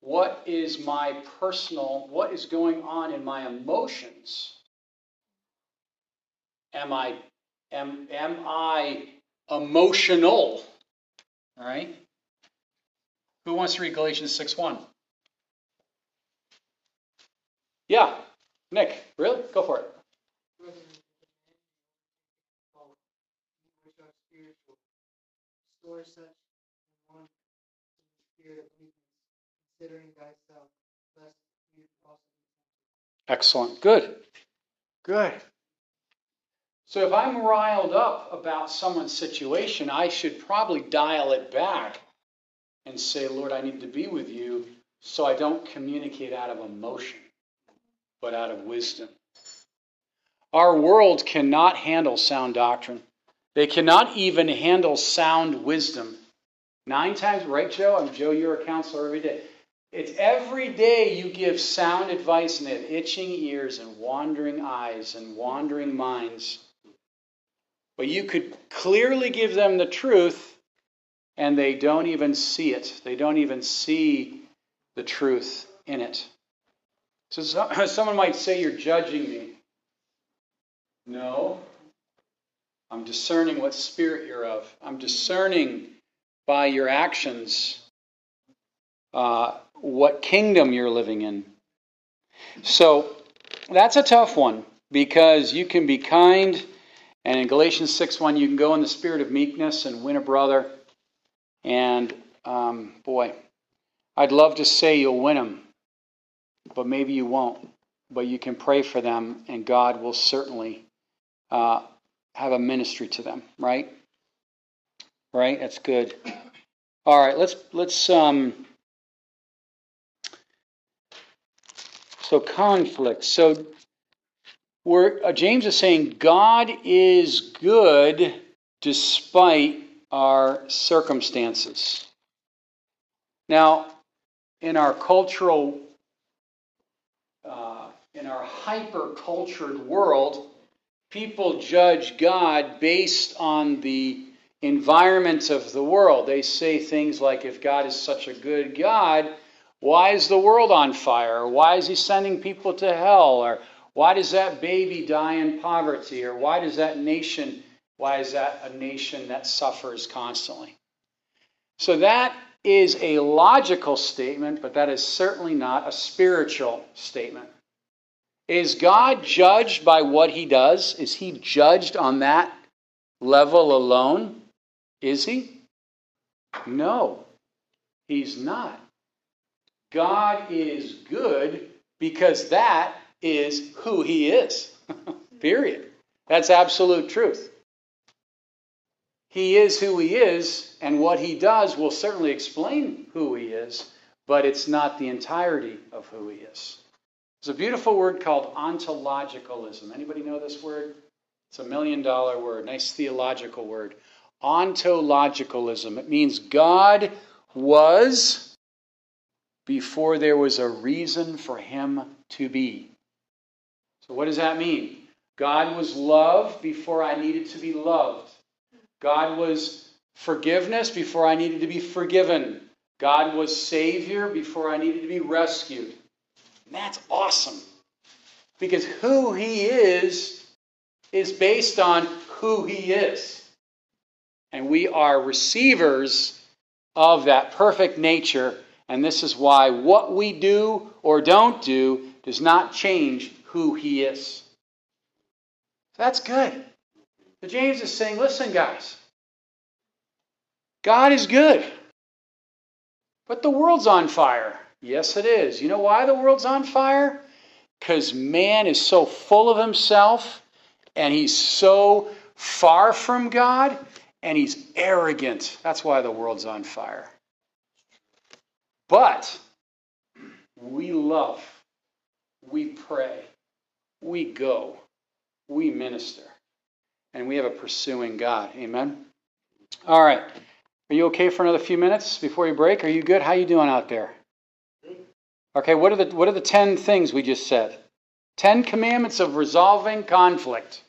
Speaker 1: What is my personal, what is going on in my emotions? Am I am, am I emotional? All right? Who wants to read Galatians 6 1? Yeah, Nick, really? Go for it. such one spirit of considering thyself, lest you also Excellent. Good. Good. So if I'm riled up about someone's situation, I should probably dial it back and say, Lord, I need to be with you so I don't communicate out of emotion, but out of wisdom. Our world cannot handle sound doctrine. They cannot even handle sound wisdom. Nine times, right, Joe? I'm Joe, you're a counselor every day. It's every day you give sound advice and have itching ears and wandering eyes and wandering minds. But you could clearly give them the truth and they don't even see it. They don't even see the truth in it. So *laughs* someone might say, You're judging me. No. I'm discerning what spirit you're of. I'm discerning by your actions uh, what kingdom you're living in. So that's a tough one because you can be kind, and in Galatians 6 1, you can go in the spirit of meekness and win a brother. And um, boy, I'd love to say you'll win them, but maybe you won't. But you can pray for them, and God will certainly uh, have a ministry to them, right? Right? That's good. All right, let's let's um so conflict. So we're uh, James is saying God is good despite our circumstances. Now, in our cultural, uh, in our hyper cultured world, people judge God based on the environment of the world. They say things like, if God is such a good God, why is the world on fire? Why is he sending people to hell? Or why does that baby die in poverty? Or why does that nation, why is that a nation that suffers constantly? So that is a logical statement, but that is certainly not a spiritual statement. Is God judged by what he does? Is he judged on that level alone? Is he? No, he's not. God is good because that is who he is. *laughs* Period. That's absolute truth. He is who he is, and what he does will certainly explain who he is, but it's not the entirety of who he is. There's a beautiful word called ontologicalism. Anybody know this word? It's a million dollar word, nice theological word. Ontologicalism. It means God was before there was a reason for him to be. So, what does that mean? God was love before I needed to be loved. God was forgiveness before I needed to be forgiven. God was Savior before I needed to be rescued. And that's awesome. Because who He is is based on who He is. And we are receivers of that perfect nature. And this is why what we do or don't do does not change who He is. That's good. So James is saying, listen, guys, God is good. But the world's on fire. Yes, it is. You know why the world's on fire? Because man is so full of himself and he's so far from God and he's arrogant. That's why the world's on fire. But we love, we pray, we go, we minister, and we have a pursuing God. Amen. All right. Are you okay for another few minutes before you break? Are you good? How you doing out there? Okay, what are the what are the 10 things we just said? 10 commandments of resolving conflict.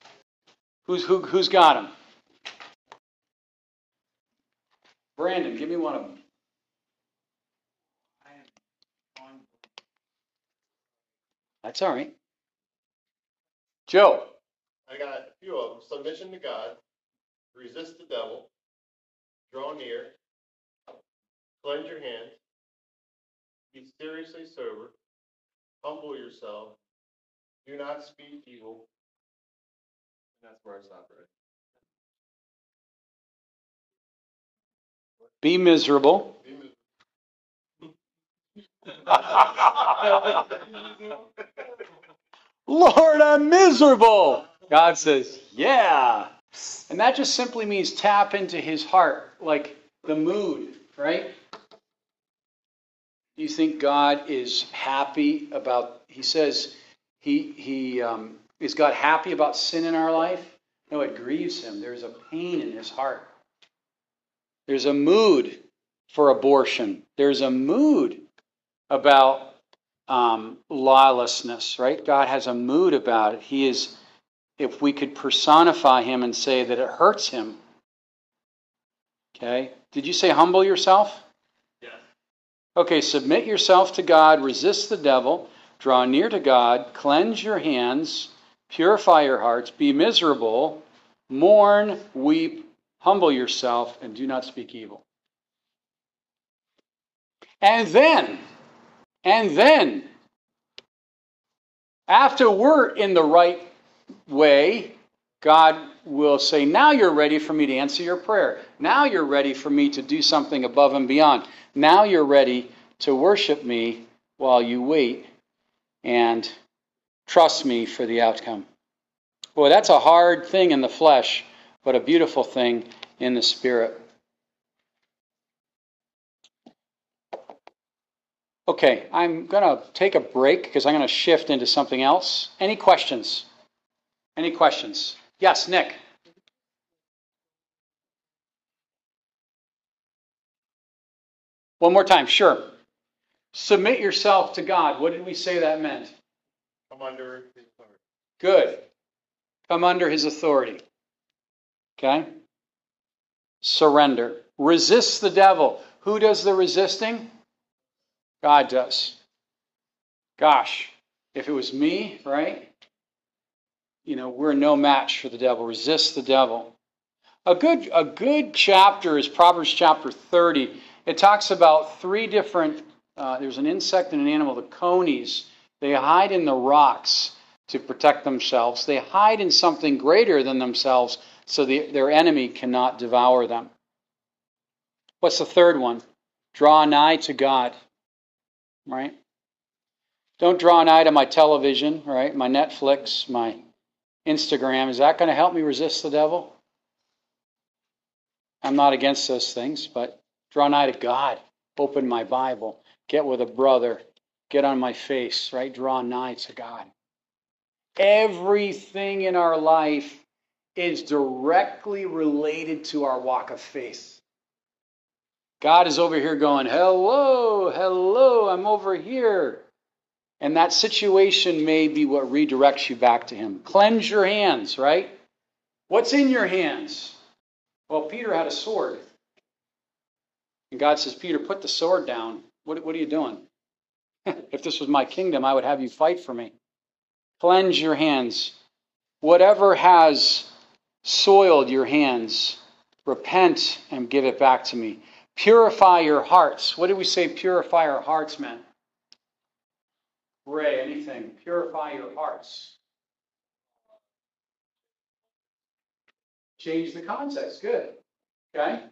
Speaker 1: Who's who who's got them? Brandon, give me one of them. That's all right. Joe.
Speaker 2: I got a few of them. Submission to God, resist the devil, draw near, cleanse your hands, be seriously sober, humble yourself, do not speak evil. And that's where I stop right.
Speaker 1: Be miserable. Lord, I'm miserable. God says, Yeah. And that just simply means tap into his heart, like the mood, right? Do you think God is happy about, he says, he, he um, is God happy about sin in our life? No, it grieves him. There's a pain in his heart. There's a mood for abortion. There's a mood about um, lawlessness, right? God has a mood about it. He is, if we could personify him and say that it hurts him. Okay? Did you say humble yourself?
Speaker 2: Yes.
Speaker 1: Okay, submit yourself to God, resist the devil, draw near to God, cleanse your hands, purify your hearts, be miserable, mourn, weep, humble yourself, and do not speak evil. And then, and then, after we're in the right way, God will say, Now you're ready for me to answer your prayer. Now you're ready for me to do something above and beyond. Now you're ready to worship me while you wait and trust me for the outcome. Boy, that's a hard thing in the flesh, but a beautiful thing in the spirit. Okay, I'm going to take a break because I'm going to shift into something else. Any questions? Any questions? Yes, Nick. One more time, sure. Submit yourself to God. What did we say that meant?
Speaker 2: Come under his authority.
Speaker 1: Good. Come under his authority. Okay? Surrender. Resist the devil. Who does the resisting? God does. Gosh, if it was me, right? You know, we're no match for the devil. Resist the devil. A good, a good chapter is Proverbs chapter 30. It talks about three different, uh, there's an insect and an animal, the conies. They hide in the rocks to protect themselves. They hide in something greater than themselves so the, their enemy cannot devour them. What's the third one? Draw nigh to God. Right? Don't draw nigh to my television, right? My Netflix, my Instagram. Is that going to help me resist the devil? I'm not against those things, but draw nigh to God. Open my Bible. Get with a brother. Get on my face, right? Draw nigh to God. Everything in our life is directly related to our walk of faith. God is over here going, Hello, hello, I'm over here. And that situation may be what redirects you back to Him. Cleanse your hands, right? What's in your hands? Well, Peter had a sword. And God says, Peter, put the sword down. What, what are you doing? *laughs* if this was my kingdom, I would have you fight for me. Cleanse your hands. Whatever has soiled your hands, repent and give it back to me. Purify your hearts. What did we say purify our hearts meant? Ray, anything. Purify your hearts. Change the context. Good. Okay?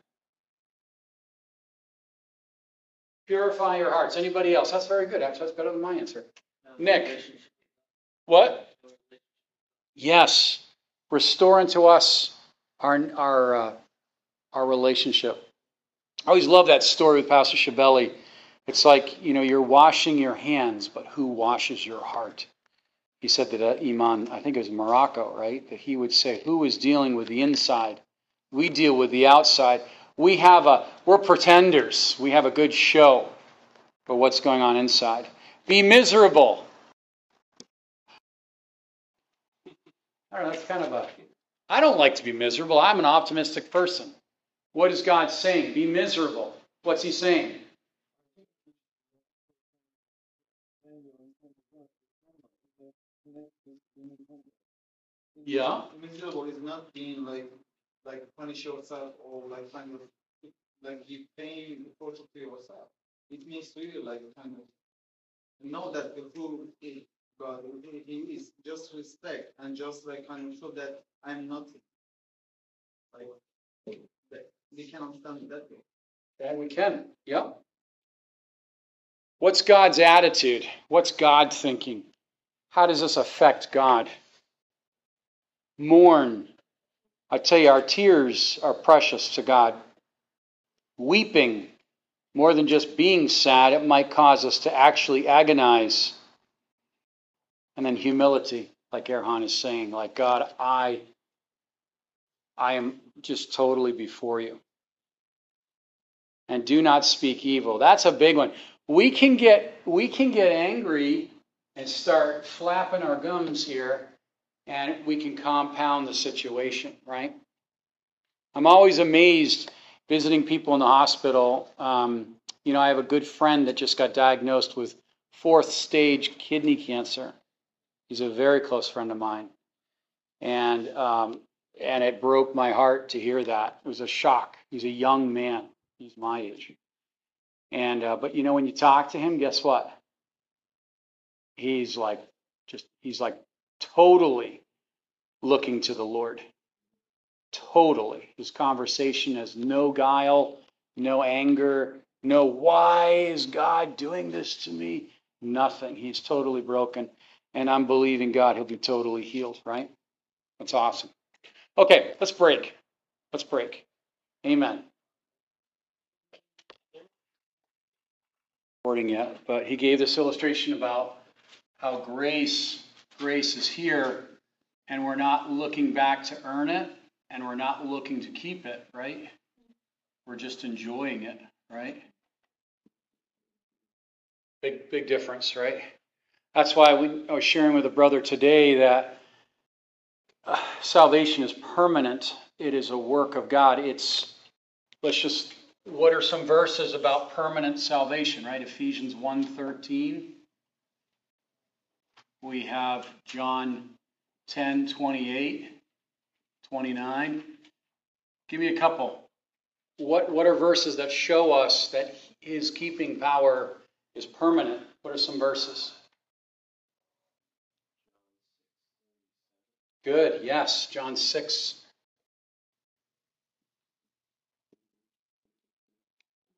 Speaker 1: Purify your hearts. Anybody else? That's very good. Actually, that's better than my answer. Nick. What? Yes. Restore unto us our our uh, our relationship. I always love that story with Pastor Shabelli. It's like, you know, you're washing your hands, but who washes your heart? He said that uh, Iman, I think it was Morocco, right? That he would say, who is dealing with the inside? We deal with the outside. We have a, we're pretenders. We have a good show, but what's going on inside? Be miserable. I don't know, that's kind of a, I don't like to be miserable. I'm an optimistic person. What is God saying? Be miserable. What's he saying? Yeah.
Speaker 3: Miserable is not being like like punish yourself or like kind of like give pain torture to yourself. It means really like kind of know that the who is God he is just respect and just like kind of show that I'm nothing. Like we can understand
Speaker 1: we can. Yep. What's God's attitude? What's God thinking? How does this affect God? Mourn. I tell you, our tears are precious to God. Weeping, more than just being sad, it might cause us to actually agonize. And then humility, like Erhan is saying, like God, I, I am just totally before you. And do not speak evil. That's a big one. We can get we can get angry and start flapping our gums here, and we can compound the situation, right? I'm always amazed visiting people in the hospital. Um, you know, I have a good friend that just got diagnosed with fourth stage kidney cancer. He's a very close friend of mine, and um, and it broke my heart to hear that. It was a shock. He's a young man. He's my age. And uh, but you know when you talk to him, guess what? He's like just he's like totally looking to the Lord. Totally. His conversation has no guile, no anger, no why is God doing this to me? Nothing. He's totally broken. And I'm believing God he'll be totally healed, right? That's awesome. Okay, let's break. Let's break. Amen. Yet, but he gave this illustration about how grace grace is here and we're not looking back to earn it and we're not looking to keep it right we're just enjoying it right Big, big difference, right? That's why we, I was sharing with a brother today that uh, salvation is permanent. It is a work of God. It's, let's just, what are some verses about permanent salvation, right? Ephesians 1.13. We have John 10, 28, 29. Give me a couple. What, what are verses that show us that his keeping power is permanent? What are some verses? Good, yes. John 6.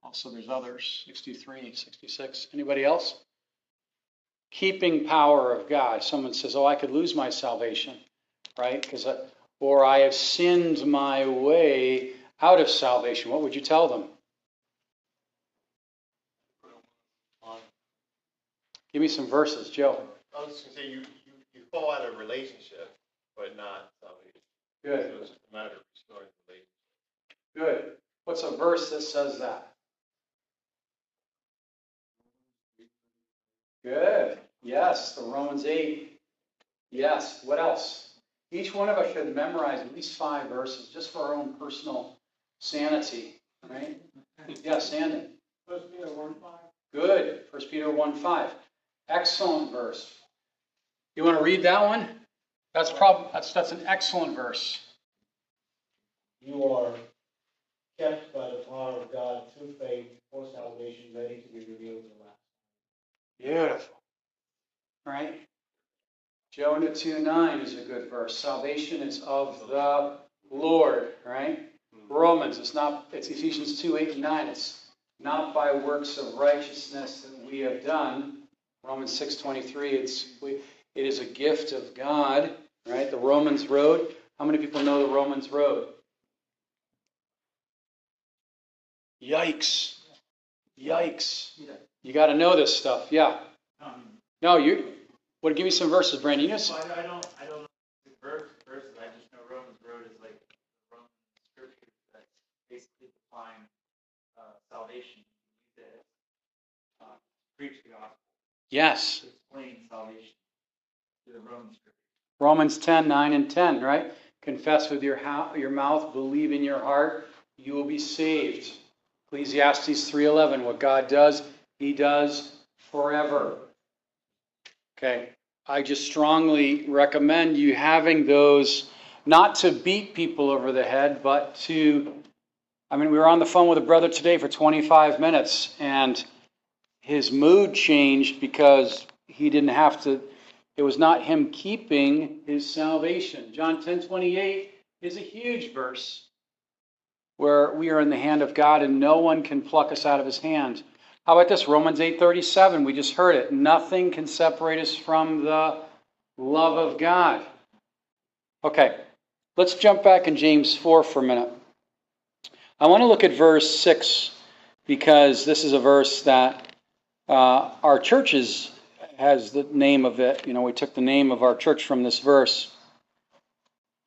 Speaker 1: Also, there's others 63, 66. Anybody else? Keeping power of God. Someone says, Oh, I could lose my salvation, right? Because uh, or I have sinned my way out of salvation. What would you tell them? Give me some verses, Joe.
Speaker 2: I was just gonna say, you, you, you fall out of relationship, but not salvation.
Speaker 1: Good.
Speaker 2: So it's a matter of restoring relationship.
Speaker 1: Good. What's a verse that says that? Good. Yes, the Romans 8. Yes. What else? Each one of us should memorize at least five verses just for our own personal sanity. Right? Yes, Andy.
Speaker 2: First Peter one five.
Speaker 1: Good. First Peter 1 5. Excellent verse. You want to read that one? That's prob- that's that's an excellent verse.
Speaker 6: You are kept by the power of God through faith for salvation, ready to be revealed in the last.
Speaker 1: Beautiful. Right? Jonah 2 9 is a good verse. Salvation is of the Lord, right? Hmm. Romans, it's not, it's Ephesians 2 8 and 9. It's not by works of righteousness that we have done. Romans 6 23, it's, we, it is a gift of God, right? The Romans road. How many people know the Romans road? Yikes. Yikes. You got to know this stuff. Yeah.
Speaker 3: Um,
Speaker 1: No, you. What? Give me some verses, Brandon. You know,
Speaker 3: so I, I don't, I don't know verses. I just know Romans Road is like Roman scripture that basically define uh, salvation. Use uh, preach the gospel,
Speaker 1: yes.
Speaker 3: explain salvation to the Roman scripture.
Speaker 1: Romans 10, 9 and 10, right? Confess with your, ha- your mouth, believe in your heart, you will be saved. Ecclesiastes 3.11, what God does, he does forever. Okay, I just strongly recommend you having those, not to beat people over the head, but to, I mean, we were on the phone with a brother today for 25 minutes, and his mood changed because he didn't have to, it was not him keeping his salvation. John 10 28 is a huge verse where we are in the hand of God and no one can pluck us out of his hand. How about this? Romans 8:37, we just heard it. Nothing can separate us from the love of God. Okay, let's jump back in James 4 for a minute. I want to look at verse 6 because this is a verse that uh, our churches has the name of it. You know, we took the name of our church from this verse.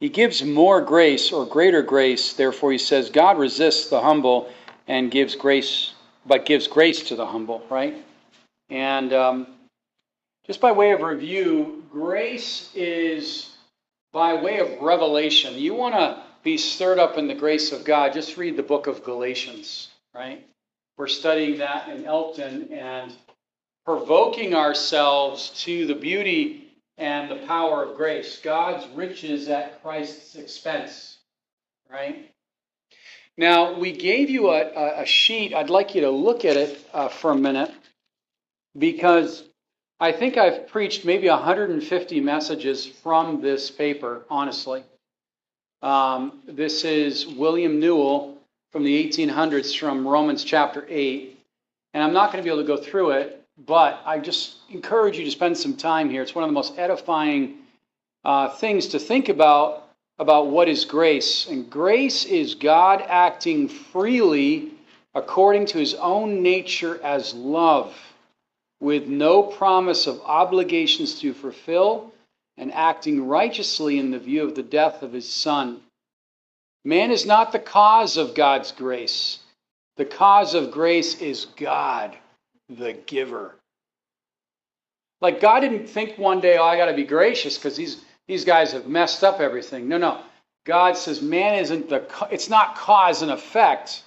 Speaker 1: He gives more grace or greater grace. Therefore, he says, God resists the humble and gives grace, but gives grace to the humble, right? And um, just by way of review, grace is by way of revelation. You want to be stirred up in the grace of God, just read the book of Galatians, right? We're studying that in Elton and provoking ourselves to the beauty and the power of grace. God's riches at Christ's expense, right? Now, we gave you a, a sheet. I'd like you to look at it uh, for a minute because I think I've preached maybe 150 messages from this paper, honestly. Um, this is William Newell from the 1800s from Romans chapter 8. And I'm not going to be able to go through it, but I just encourage you to spend some time here. It's one of the most edifying uh, things to think about about what is grace. And grace is God acting freely according to his own nature as love, with no promise of obligations to fulfill, and acting righteously in the view of the death of his Son. Man is not the cause of God's grace. The cause of grace is God, the giver. Like God didn't think one day, oh, I got to be gracious because these these guys have messed up everything. No, no. God says man isn't the it's not cause and effect.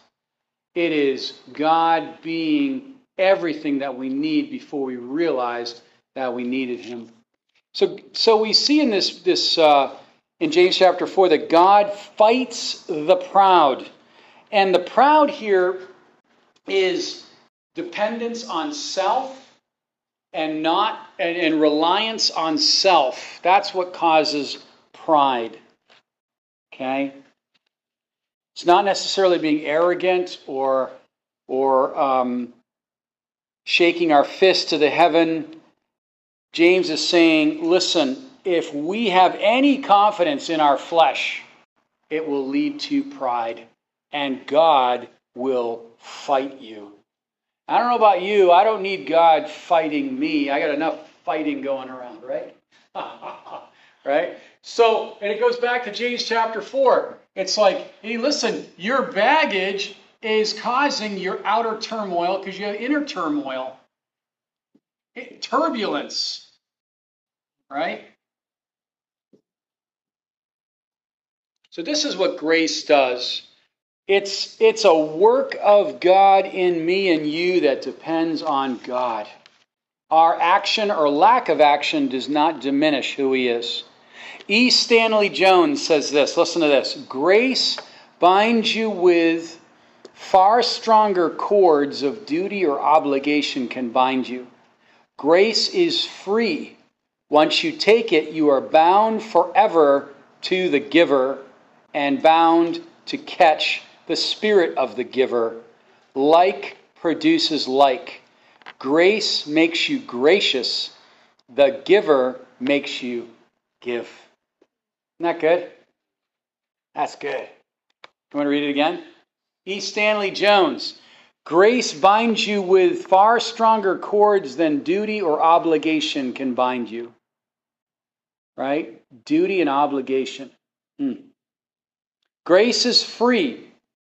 Speaker 1: It is God being everything that we need before we realized that we needed him. So so we see in this this uh, in James chapter 4 that God fights the proud. And the proud here is dependence on self and not and, and reliance on self. That's what causes pride. Okay? It's not necessarily being arrogant or or um, shaking our fist to the heaven. James is saying, listen, if we have any confidence in our flesh, it will lead to pride, and God will fight you. I don't know about you, I don't need God fighting me. I got enough fighting going around, right? *laughs* right? So, and it goes back to James chapter 4. It's like, hey, listen, your baggage is causing your outer turmoil because you have inner turmoil, turbulence, right? So this is what grace does. It's, it's a work of God in me and you that depends on God. Our action or lack of action does not diminish who He is. E. Stanley Jones says this listen to this grace binds you with far stronger cords of duty or obligation can bind you. Grace is free. Once you take it, you are bound forever to the giver and bound to catch the spirit of the giver. Like produces like. Grace makes you gracious. The giver makes you give. Isn't that good? That's good. You want to read it again? E. Stanley Jones. Grace binds you with far stronger cords than duty or obligation can bind you. Right? Duty and obligation. Hmm. Grace is free.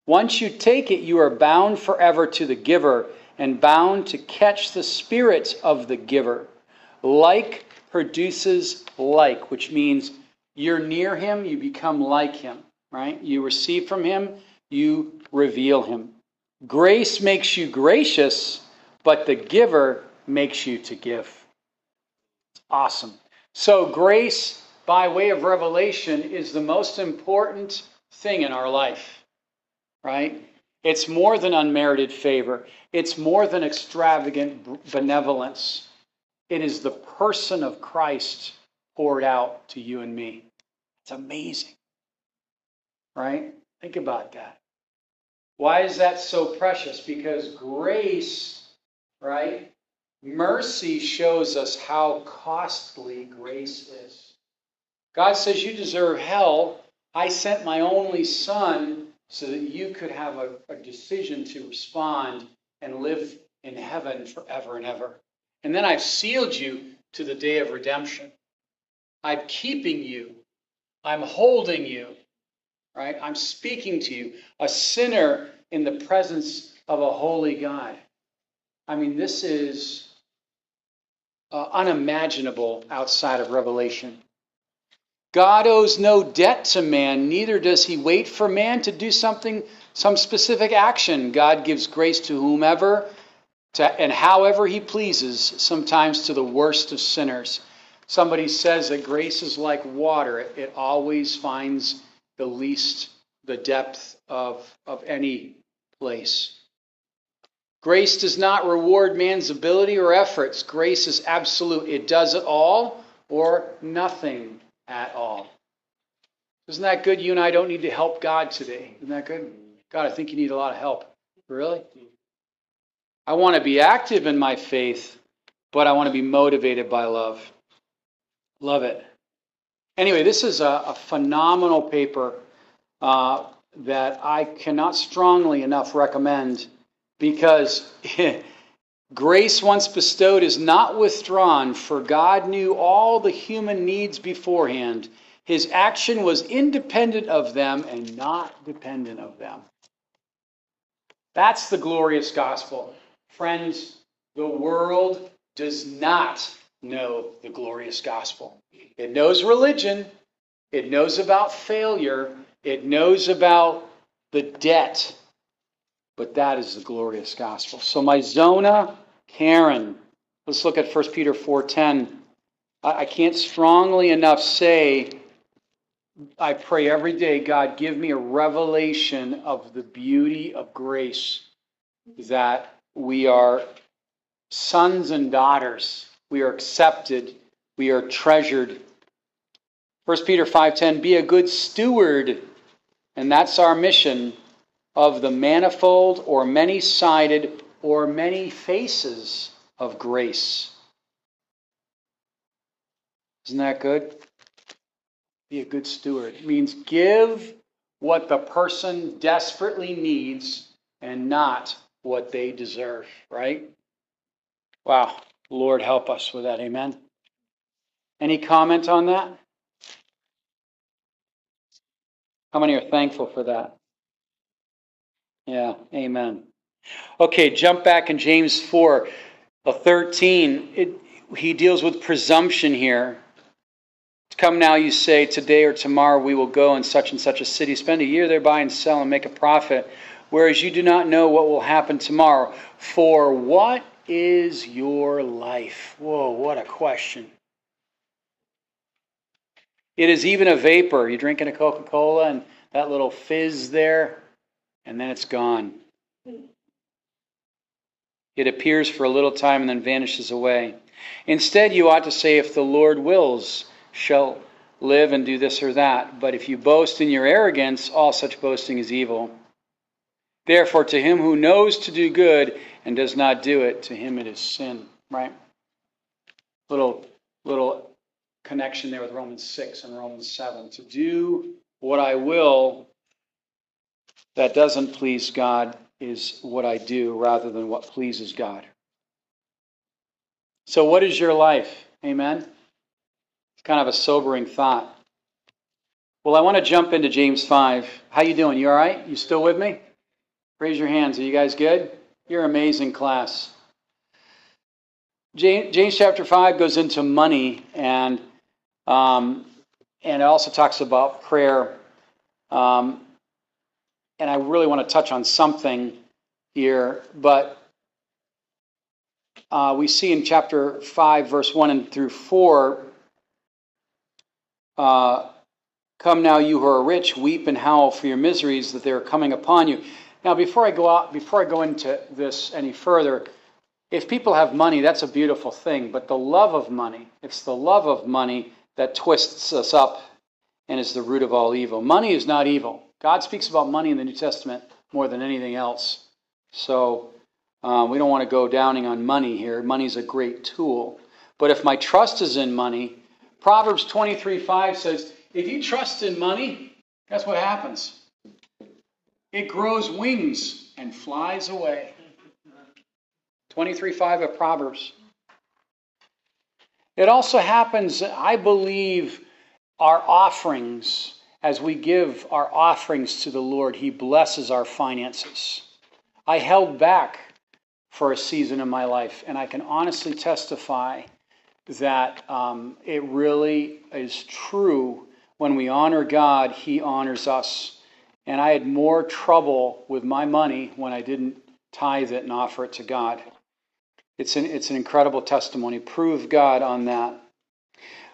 Speaker 1: Once you take it, you are bound forever to the giver and bound to catch the spirits of the giver. Like produces like, which means you're near him, you become like him, right? You receive from him, you reveal him. Grace makes you gracious, but the giver makes you to give. It's Awesome. So, grace by way of revelation is the most important thing in our life, right? It's more than unmerited favor, it's more than extravagant benevolence. It is the person of Christ poured out to you and me. It's amazing, right? Think about that. Why is that so precious? Because grace, right? Mercy shows us how costly grace is. God says, You deserve hell, I sent my only son so that you could have a, a, decision to respond and live in heaven forever and ever. And then I've sealed you to the day of redemption. I'm keeping you. I'm holding you. Right? I'm speaking to you, a sinner in the presence of a holy God. I mean, this is uh, unimaginable outside of Revelation. God owes no debt to man, neither does he wait for man to do something, some specific action. God gives grace to whomever to, and however he pleases, sometimes to the worst of sinners. Somebody says that grace is like water, it always finds the least, the depth of, of any place. Grace does not reward man's ability or efforts. Grace is absolute, it does it all or nothing at all. Isn't that good? You and I don't need to help God today. Isn't that good? God, I think you need a lot of help. Really? I want to be active in my faith, but I want to be motivated by love. Love it. Anyway, this is a, a phenomenal paper uh, that I cannot strongly enough recommend because *laughs* Grace once bestowed is not withdrawn, for God knew all the human needs beforehand. His action was independent of them and not dependent of them. That's the glorious gospel. Friends, the world does not know the glorious gospel. It knows religion, it knows about failure, it knows about the debt, but that is the glorious gospel. So, my Zona Karen, let's look at 1 Peter 4.10. I can't strongly enough say, I pray every day, God, give me a revelation of the beauty of grace that we are sons and daughters. We are accepted. We are treasured. 1 Peter 5:10 be a good steward and that's our mission of the manifold or many-sided or many faces of grace. Isn't that good? Be a good steward. It means give what the person desperately needs and not what they deserve, right? Wow. Lord, help us with that. Amen. Any comment on that? How many are thankful for that? Yeah, amen. Okay, jump back in James 4, 13. It, he deals with presumption here. Come now, you say, today or tomorrow we will go in such and such a city, spend a year thereby and sell and make a profit, whereas you do not know what will happen tomorrow. For what is your life? Whoa, what a question. It is even a vapor. You're drinking a Coca Cola and that little fizz there, and then it's gone. It appears for a little time and then vanishes away. Instead, you ought to say, If the Lord wills, shall live and do this or that. But if you boast in your arrogance, all such boasting is evil. Therefore, to him who knows to do good and does not do it, to him it is sin. Right? Little little connection there with Romans 6 and Romans 7. To do what I will that doesn't please God is what I do rather than what pleases God. So, what is your life? Amen? It's kind of a sobering thought. Well, I want to jump into James 5. How you doing? You all right? You still with me? Raise your hands. Are you guys good? You're amazing class. James, chapter 5 goes into money and um, and it also talks about prayer. Um, and I really want to touch on something here, but uh, we see in chapter 5, verse 1 and through 4 uh, Come now, you who are rich, weep and howl for your miseries that they are coming upon you. Now, before I go out, before I go into this any further, if people have money, that's a beautiful thing. But the love of money, it's the love of money that twists us up and is the root of all evil. Money is not evil. God speaks about money in the New Testament more than anything else. So um, we don't want to go downing on money here. Money is a great tool. But if my trust is in money, Proverbs 23 5 says, if you trust in money, guess what happens? It grows wings and flies away. 23 5 of Proverbs. It also happens, I believe, our offerings, as we give our offerings to the Lord, He blesses our finances. I held back for a season in my life, and I can honestly testify that um, it really is true. When we honor God, He honors us. And I had more trouble with my money when I didn't tithe it and offer it to God. It's an, it's an incredible testimony. Prove God on that.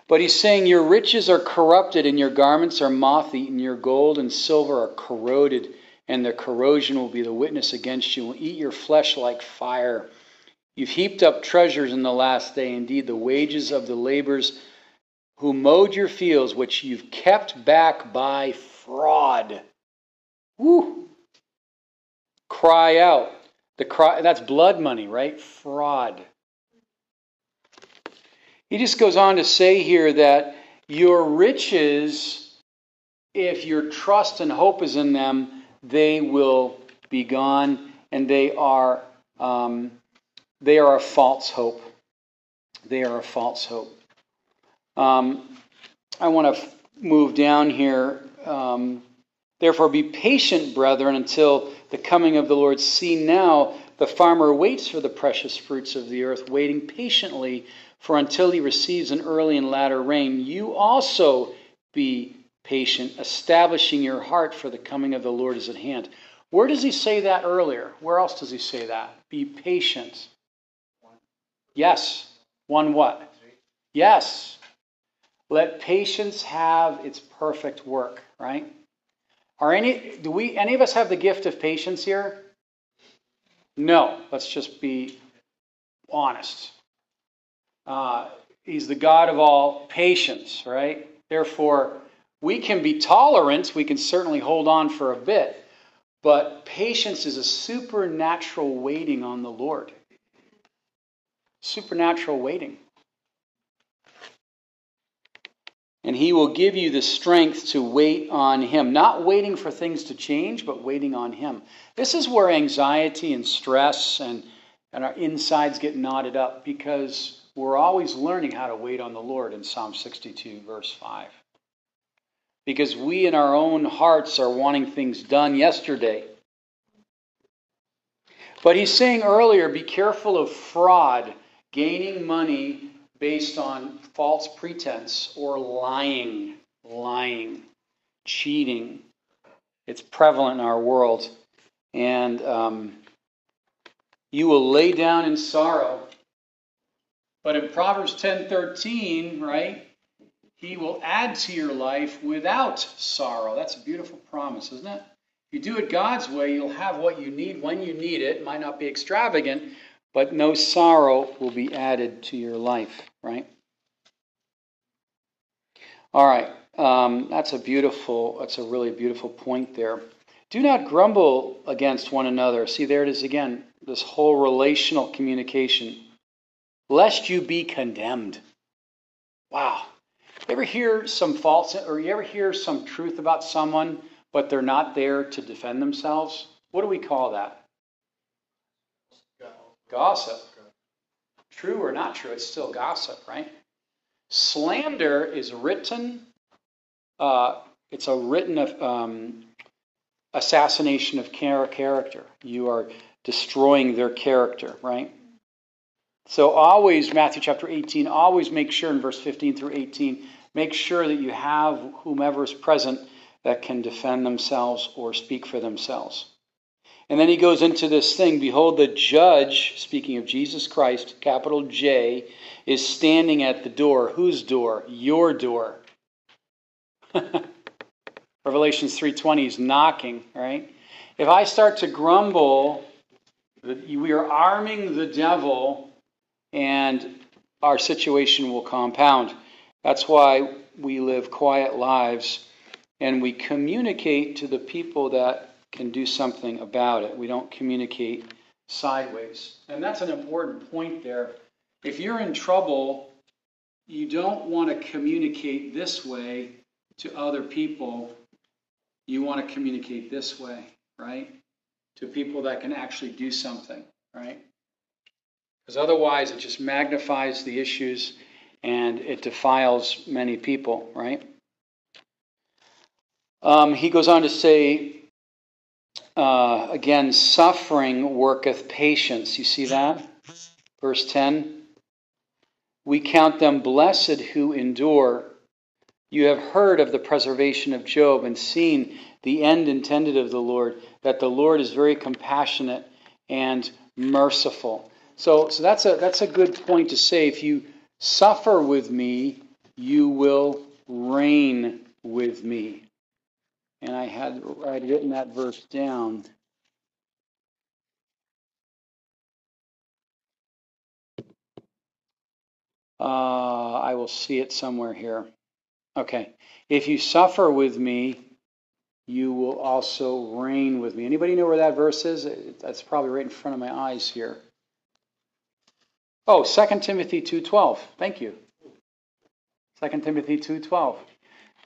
Speaker 1: But he's saying, Your riches are corrupted, and your garments are moth eaten. Your gold and silver are corroded, and their corrosion will be the witness against you, will eat your flesh like fire. You've heaped up treasures in the last day. Indeed, the wages of the laborers who mowed your fields, which you've kept back by fraud. Woo! Cry out. The cry, that's blood money, right? Fraud. He just goes on to say here that your riches, if your trust and hope is in them, they will be gone, and they are um, they are a false hope. They are a false hope. Um, I want to f- move down here. Um, Therefore, be patient, brethren, until the coming of the Lord. See now the farmer waits for the precious fruits of the earth, waiting patiently for until he receives an early and latter rain, you also be patient, establishing your heart, for the coming of the Lord is at hand. Where does he say that earlier? Where else does he say that? Be patient. Yes. One what? Yes. Let patience have its perfect work, right? Are any do we any of us have the gift of patience here? No. Let's just be honest. Uh, he's the God of all patience, right? Therefore, we can be tolerant. We can certainly hold on for a bit. But patience is a supernatural waiting on the Lord. Supernatural waiting. And he will give you the strength to wait on him. Not waiting for things to change, but waiting on him. This is where anxiety and stress and, and our insides get knotted up because we're always learning how to wait on the Lord in Psalm 62, verse 5. Because we in our own hearts are wanting things done yesterday. But he's saying earlier be careful of fraud, gaining money based on false pretense or lying, lying, cheating. It's prevalent in our world. And um, you will lay down in sorrow. But in Proverbs 10:13, right, he will add to your life without sorrow. That's a beautiful promise, isn't it? If you do it God's way, you'll have what you need when you need it. It might not be extravagant, but no sorrow will be added to your life, right? All right. Um, that's a beautiful, that's a really beautiful point there. Do not grumble against one another. See, there it is again, this whole relational communication. Lest you be condemned. Wow. You ever hear some false, or you ever hear some truth about someone, but they're not there to defend themselves? What do we call that? Gossip. True or not true, it's still gossip, right? Slander is written, uh, it's a written um, assassination of character. You are destroying their character, right? So always, Matthew chapter 18, always make sure in verse 15 through 18, make sure that you have whomever is present that can defend themselves or speak for themselves. And then he goes into this thing Behold, the judge, speaking of Jesus Christ, capital J, is standing at the door. Whose door? Your door. *laughs* Revelations 3:20 is knocking, right? If I start to grumble, we are arming the devil and our situation will compound. That's why we live quiet lives and we communicate to the people that can do something about it. We don't communicate sideways. And that's an important point there. If you're in trouble, you don't want to communicate this way to other people. You want to communicate this way, right? To people that can actually do something, right? Because otherwise, it just magnifies the issues and it defiles many people, right? Um, he goes on to say, uh, again, suffering worketh patience. You see that? Verse 10. We count them blessed who endure. You have heard of the preservation of Job and seen the end intended of the Lord, that the Lord is very compassionate and merciful. So, so that's a that's a good point to say. If you suffer with me, you will reign with me and I had I had written that verse down. Uh, I will see it somewhere here. Okay. If you suffer with me, you will also reign with me. Anybody know where that verse is? That's probably right in front of my eyes here. Oh, 2 Timothy 2.12. Thank you. 2 Timothy 2.12.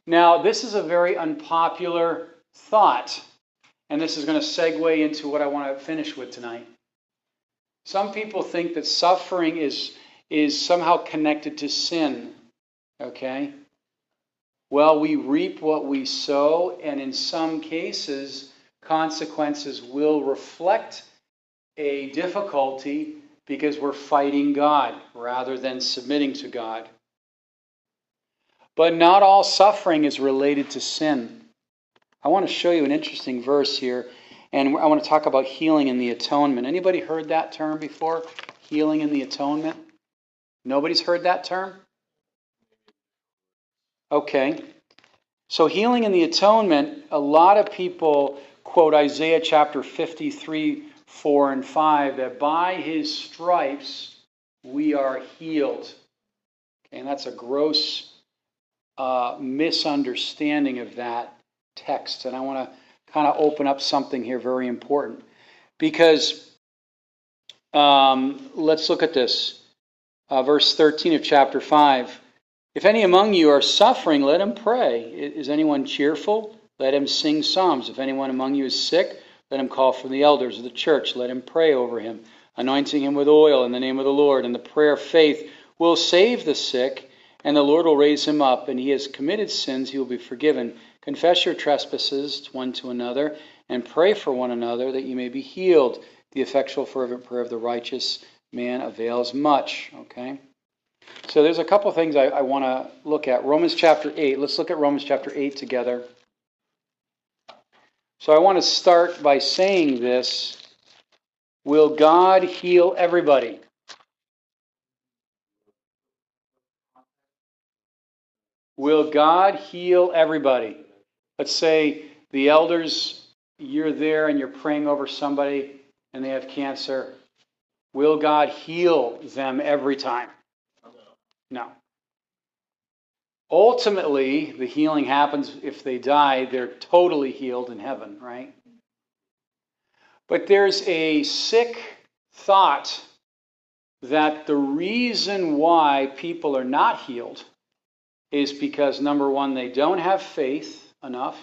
Speaker 1: Now, this is a very unpopular thought, and this is going to segue into what I want to finish with tonight. Some people think that suffering is, is somehow connected to sin. Okay? Well, we reap what we sow, and in some cases, consequences will reflect a difficulty because we're fighting God rather than submitting to God. But not all suffering is related to sin. I want to show you an interesting verse here, and I want to talk about healing in the atonement. Anybody heard that term before? Healing in the atonement? Nobody's heard that term? Okay. So, healing in the atonement, a lot of people quote Isaiah chapter 53, 4 and 5, that by his stripes we are healed. Okay, and that's a gross uh, misunderstanding of that text. And I want to kind of open up something here very important. Because um, let's look at this. Uh, verse 13 of chapter 5. If any among you are suffering, let him pray. Is anyone cheerful? Let him sing psalms. If anyone among you is sick, let him call for the elders of the church. Let him pray over him, anointing him with oil in the name of the Lord. And the prayer of faith will save the sick, and the Lord will raise him up. And he has committed sins, he will be forgiven. Confess your trespasses one to another, and pray for one another that you may be healed. The effectual, fervent prayer of the righteous man avails much. Okay? So there's a couple things I, I want to look at. Romans chapter 8. Let's look at Romans chapter 8 together. So I want to start by saying this Will God heal everybody? Will God heal everybody? Let's say the elders, you're there and you're praying over somebody and they have cancer. Will God heal them every time? No. Ultimately, the healing happens if they die, they're totally healed in heaven, right? But there's a sick thought that the reason why people are not healed is because number one, they don't have faith enough,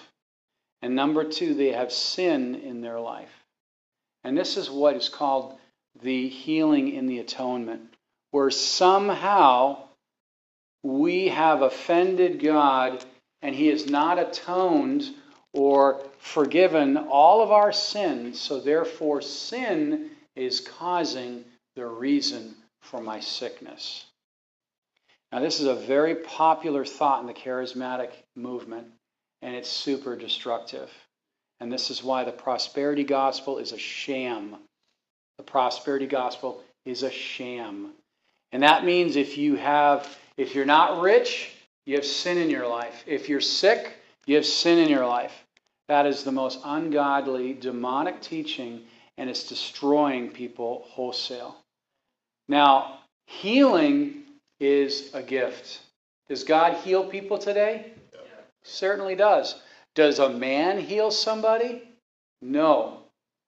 Speaker 1: and number two, they have sin in their life. And this is what is called the healing in the atonement, where somehow we have offended God and He has not atoned or forgiven all of our sins, so therefore sin is causing the reason for my sickness. Now, this is a very popular thought in the charismatic movement, and it's super destructive. And this is why the prosperity gospel is a sham. The prosperity gospel is a sham. And that means if you have if you're not rich, you have sin in your life. If you're sick, you have sin in your life. That is the most ungodly, demonic teaching, and it's destroying people wholesale. Now, healing is a gift. Does God heal people today? Yeah. Certainly does. Does a man heal somebody? No.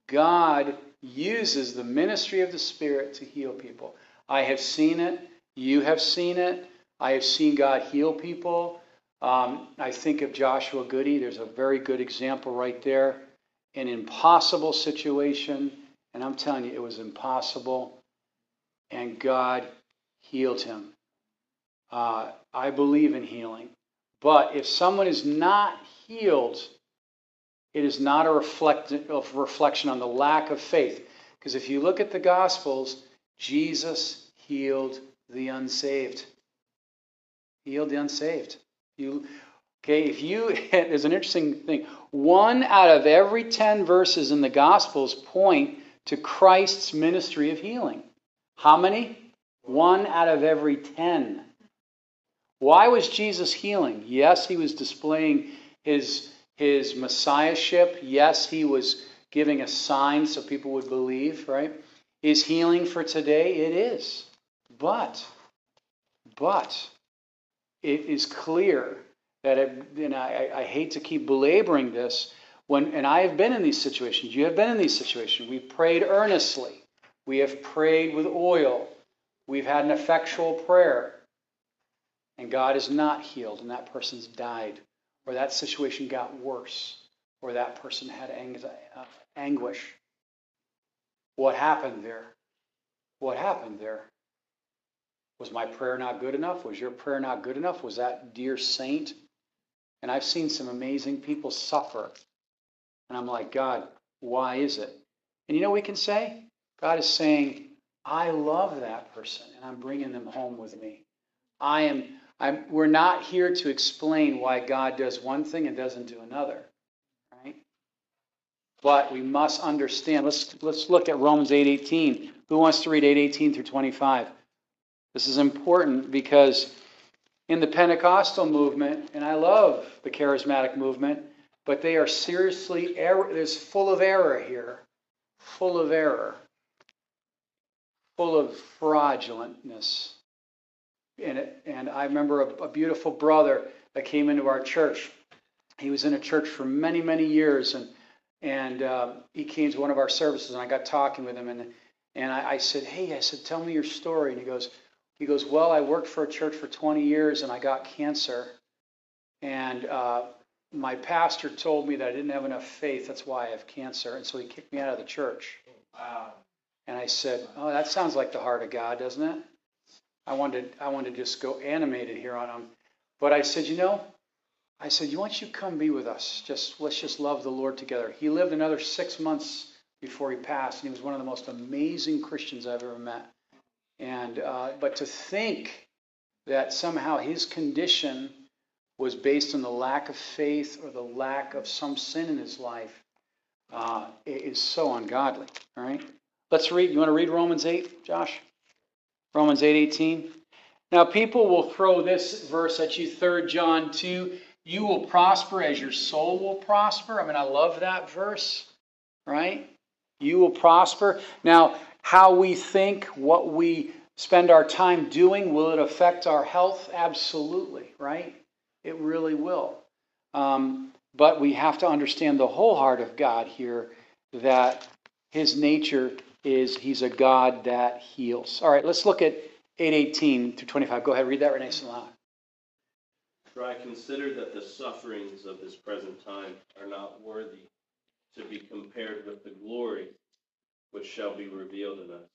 Speaker 1: God uses the ministry of the Spirit to heal people. I have seen it. You have seen it. I have seen God heal people. Um, I think of Joshua Goody. There's a very good example right there. An impossible situation, and I'm telling you, it was impossible, and God healed him. Uh, I believe in healing. But if someone is not healed, it is not a reflect, a reflection on the lack of faith. Because if you look at the Gospels, Jesus healed the unsaved healed the unsaved. You, okay, if you, *laughs* there's an interesting thing. One out of every 10 verses in the Gospels point to Christ's ministry of healing. How many? One out of every 10. Why was Jesus healing? Yes, he was displaying his, his messiahship. Yes, he was giving a sign so people would believe, right? Is healing for today? It is. But, but, it is clear that, it, and I, I hate to keep belaboring this, when, and I have been in these situations, you have been in these situations. We've prayed earnestly, we have prayed with oil, we've had an effectual prayer, and God is not healed, and that person's died, or that situation got worse, or that person had uh, anguish. What happened there? What happened there? Was my prayer not good enough? Was your prayer not good enough? Was that dear saint? And I've seen some amazing people suffer. And I'm like, God, why is it? And you know we can say? God is saying, I love that person and I'm bringing them home with me. I am, I'm, we're not here to explain why God does one thing and doesn't do another, right? But we must understand. Let's, let's look at Romans 8.18. Who wants to read 8.18 through 25? This is important because in the Pentecostal movement, and I love the charismatic movement, but they are seriously error. There's full of error here, full of error, full of fraudulentness. And, and I remember a, a beautiful brother that came into our church. He was in a church for many, many years, and and uh, he came to one of our services, and I got talking with him, and and I, I said, "Hey," I said, "Tell me your story." And he goes, "He goes, well, I worked for a church for 20 years, and I got cancer, and uh, my pastor told me that I didn't have enough faith. That's why I have cancer, and so he kicked me out of the church."
Speaker 3: Wow.
Speaker 1: And I said, "Oh, that sounds like the heart of God, doesn't it?" I wanted I wanted to just go animated here on him, but I said, "You know." I said, "You want you come be with us? Just let's just love the Lord together." He lived another six months before he passed, and he was one of the most amazing Christians I've ever met. And uh, but to think that somehow his condition was based on the lack of faith or the lack of some sin in his life uh, is so ungodly. All right, let's read. You want to read Romans eight, Josh? Romans eight eighteen. Now people will throw this verse at you, Third John two you will prosper as your soul will prosper. I mean, I love that verse, right? You will prosper. Now, how we think, what we spend our time doing, will it affect our health? Absolutely, right? It really will. Um, but we have to understand the whole heart of God here that his nature is he's a God that heals. All right, let's look at 818 through 25. Go ahead, read that, Renee Salah.
Speaker 4: For I consider that the sufferings of this present time are not worthy to be compared with the glory which shall be revealed in us.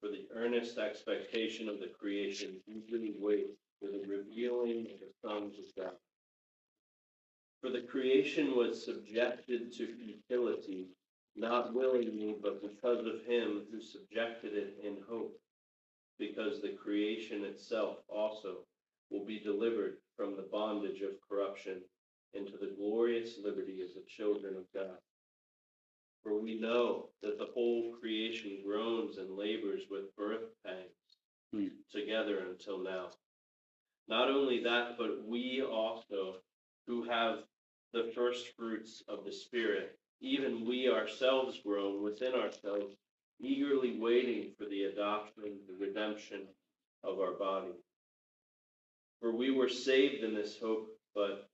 Speaker 4: For the earnest expectation of the creation eagerly waits for the revealing of the sons of God. For the creation was subjected to futility, not willingly, but because of him who subjected it in hope, because the creation itself also will be delivered from the bondage of corruption into the glorious liberty as the children of God. For we know that the whole creation groans and labors with birth pangs
Speaker 1: Hmm.
Speaker 4: together until now. Not only that, but we also, who have the first fruits of the Spirit, even we ourselves groan within ourselves, eagerly waiting for the adoption, the redemption of our body. For we were saved in this hope, but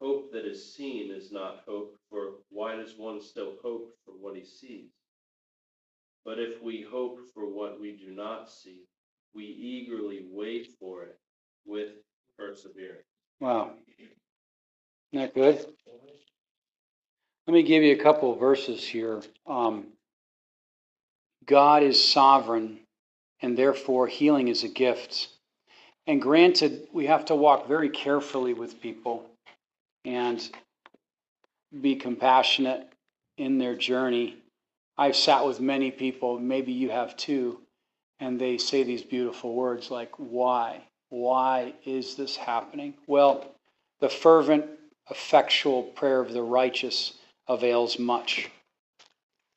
Speaker 4: hope that is seen is not hope, for why does one still hope for what he sees? But if we hope for what we do not see, we eagerly wait for it with perseverance.
Speaker 1: Wow. That good? Let me give you a couple of verses here. Um, God is sovereign, and therefore healing is a gift. And granted, we have to walk very carefully with people and be compassionate in their journey. I've sat with many people, maybe you have too, and they say these beautiful words like, Why? Why is this happening? Well, the fervent, effectual prayer of the righteous avails much.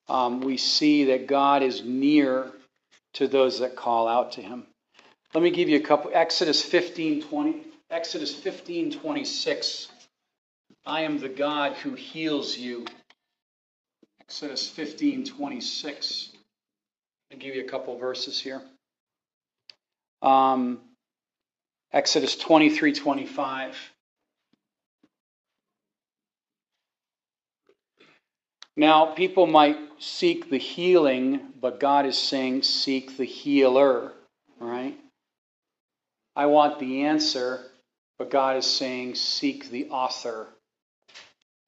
Speaker 1: Um, we see that God is near to those that call out to him. Let me give you a couple. Exodus 15, 20, Exodus 15, 26. I am the God who heals you. Exodus 15, 26. I'll give you a couple verses here. Um, Exodus 23, 25. Now, people might seek the healing, but God is saying, seek the healer, right? I want the answer, but God is saying, seek the author,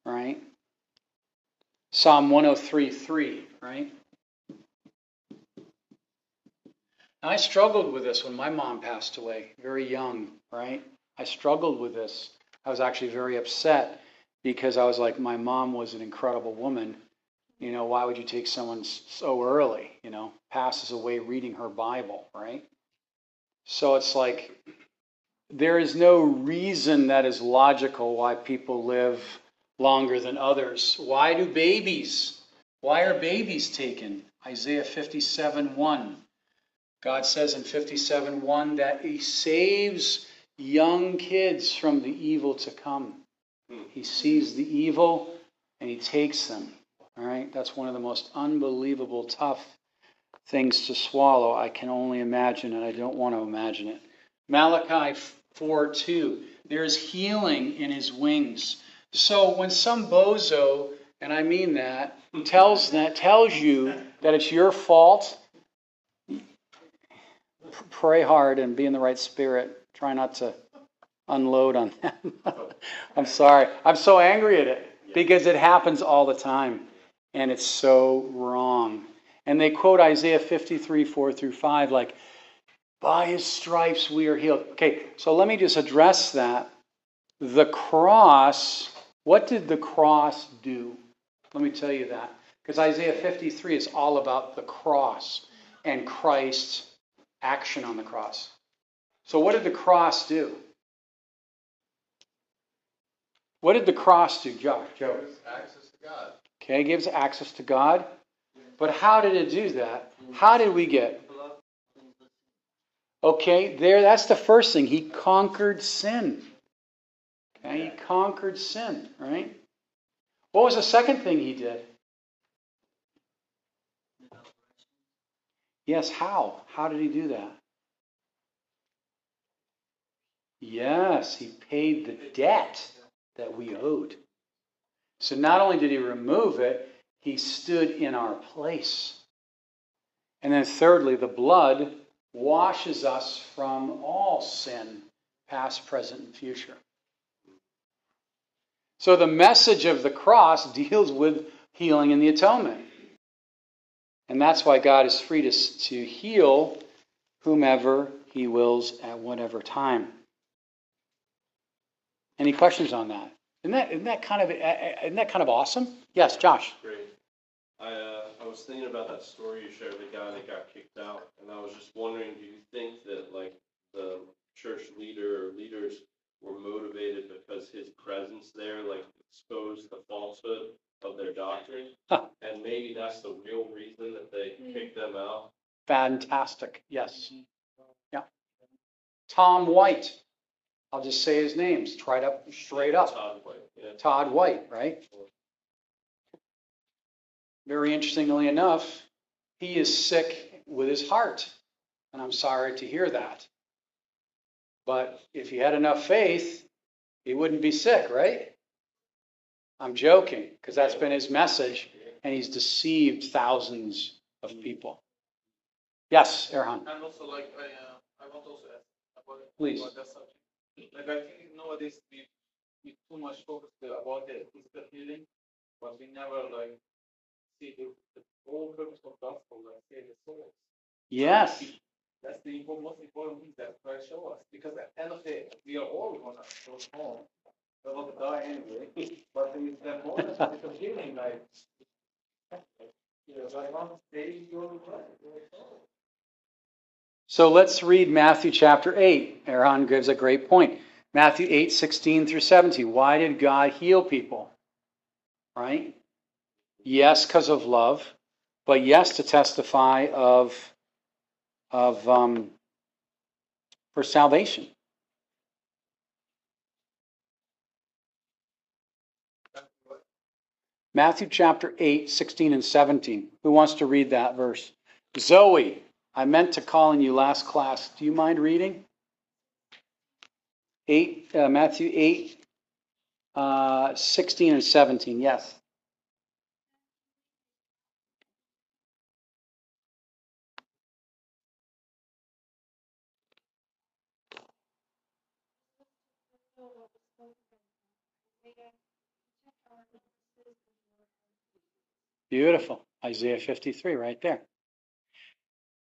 Speaker 1: right? Psalm 103 3, right? I struggled with this when my mom passed away, very young, right? I struggled with this. I was actually very upset because I was like, my mom was an incredible woman, You know, why would you take someone so early? You know, passes away reading her Bible, right? So it's like there is no reason that is logical why people live longer than others. Why do babies? Why are babies taken? Isaiah 57 1. God says in 57 1 that He saves young kids from the evil to come. He sees the evil and He takes them. All right? That's one of the most unbelievable, tough things to swallow. I can only imagine, and I don't want to imagine it. Malachi 4 2. There's healing in His wings. So when some bozo, and I mean that, tells that tells you that it's your fault, pray hard and be in the right spirit. Try not to unload on them. *laughs* I'm sorry. I'm so angry at it because it happens all the time and it's so wrong. And they quote Isaiah 53, 4 through 5, like, by his stripes we are healed. Okay, so let me just address that. The cross, what did the cross do? Let me tell you that. Because Isaiah 53 is all about the cross and Christ's action on the cross. So, what did the cross do? What did the cross do, Joe? Joe?
Speaker 2: Gives access to God.
Speaker 1: Okay, gives access to God. But how did it do that? How did we get? Okay, there that's the first thing. He conquered sin. Okay, he conquered sin, right? What was the second thing he did? Yes, how? How did he do that? Yes, he paid the debt that we owed. So not only did he remove it, he stood in our place. And then, thirdly, the blood washes us from all sin, past, present, and future. So the message of the cross deals with healing and the atonement. And that's why God is free to, to heal whomever he wills at whatever time. Any questions on that? Isn't that, isn't that kind of eh, eh, eh, isn't that kind of awesome? Yes, Josh.
Speaker 4: Great. I, uh, I was thinking about that story you shared, the guy that got kicked out, and I was just wondering, do you think that like the church leader or leaders were motivated because his presence there like exposed the falsehood of their doctrine,
Speaker 1: Huh.
Speaker 4: and maybe that's the real reason that they mm. kicked them out?
Speaker 1: Fantastic. Yes. Mm-hmm. Yeah. Tom White. I'll just say his names. Tried up straight up.
Speaker 4: Todd White, yeah.
Speaker 1: Todd White, right? Very interestingly enough, he is sick with his heart. And I'm sorry to hear that. But if he had enough faith, he wouldn't be sick, right? I'm joking because that's been his message, and he's deceived thousands of people. Yes, Erhan.
Speaker 3: And also, like, I, uh, I want to also ask about,
Speaker 1: Please.
Speaker 3: about that subject. Like, I think nowadays we, we too much focus about the physical healing, but we never, like, see the, the whole purpose of gospel, like, save the souls.
Speaker 1: Yes.
Speaker 3: That's the most important thing that Christ show us, because at the end of the day, we are all gonna go home. We're gonna die anyway, *laughs* but the, the moment of healing, like, you know, to.
Speaker 1: So let's read Matthew chapter 8. Aaron gives a great point. Matthew 8, 16 through 17. Why did God heal people? Right? Yes, because of love, but yes, to testify of, of um, for salvation. Matthew chapter 8, 16 and 17. Who wants to read that verse? Zoe, I meant to call in you last class. Do you mind reading? 8, uh, Matthew 8, uh, 16 and 17. Yes. Beautiful. Isaiah 53, right there.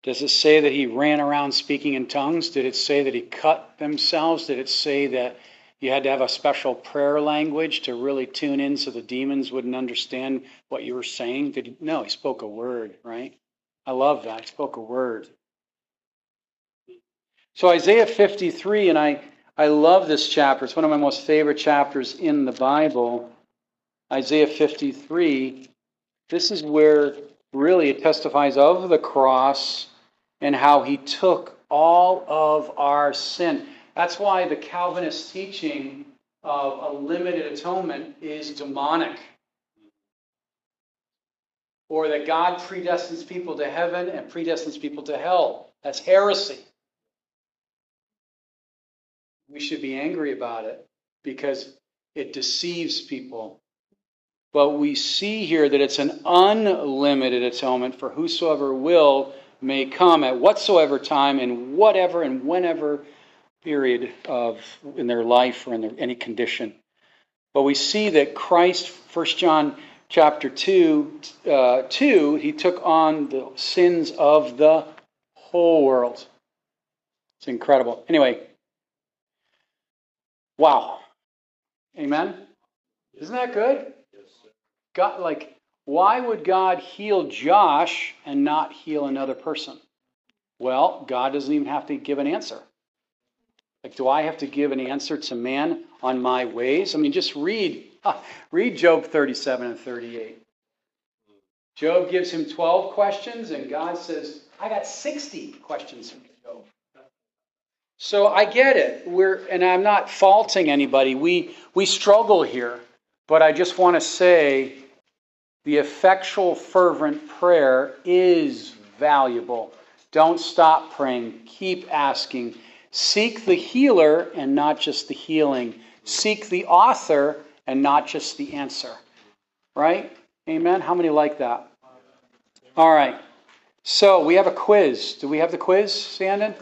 Speaker 1: Does it say that he ran around speaking in tongues? Did it say that he cut themselves? Did it say that you had to have a special prayer language to really tune in so the demons wouldn't understand what you were saying? Did he? No, he spoke a word, right? I love that. He spoke a word. So Isaiah 53, and I, I love this chapter. It's one of my most favorite chapters in the Bible. Isaiah 53. This is where really it testifies of the cross and how he took all of our sin. That's why the Calvinist teaching of a limited atonement is demonic. Or that God predestines people to heaven and predestines people to hell. That's heresy. We should be angry about it because it deceives people. But we see here that it's an unlimited atonement for whosoever will may come at whatsoever time and whatever and whenever period of in their life or in their, any condition. But we see that Christ, 1 John chapter 2, uh, 2, he took on the sins of the whole world. It's incredible. Anyway, wow. Amen? Isn't that good? God, like, why would God heal Josh and not heal another person? Well, God doesn't even have to give an answer. Like, do I have to give an answer to man on my ways? I mean, just read, read Job 37 and 38. Job gives him 12 questions, and God says, I got 60 questions from Job. So I get it. We're, and I'm not faulting anybody. We, we struggle here. But I just want to say the effectual, fervent prayer is valuable. Don't stop praying. Keep asking. Seek the healer and not just the healing. Seek the author and not just the answer. Right? Amen? How many like that? All right. So we have a quiz. Do we have the quiz, Sandon?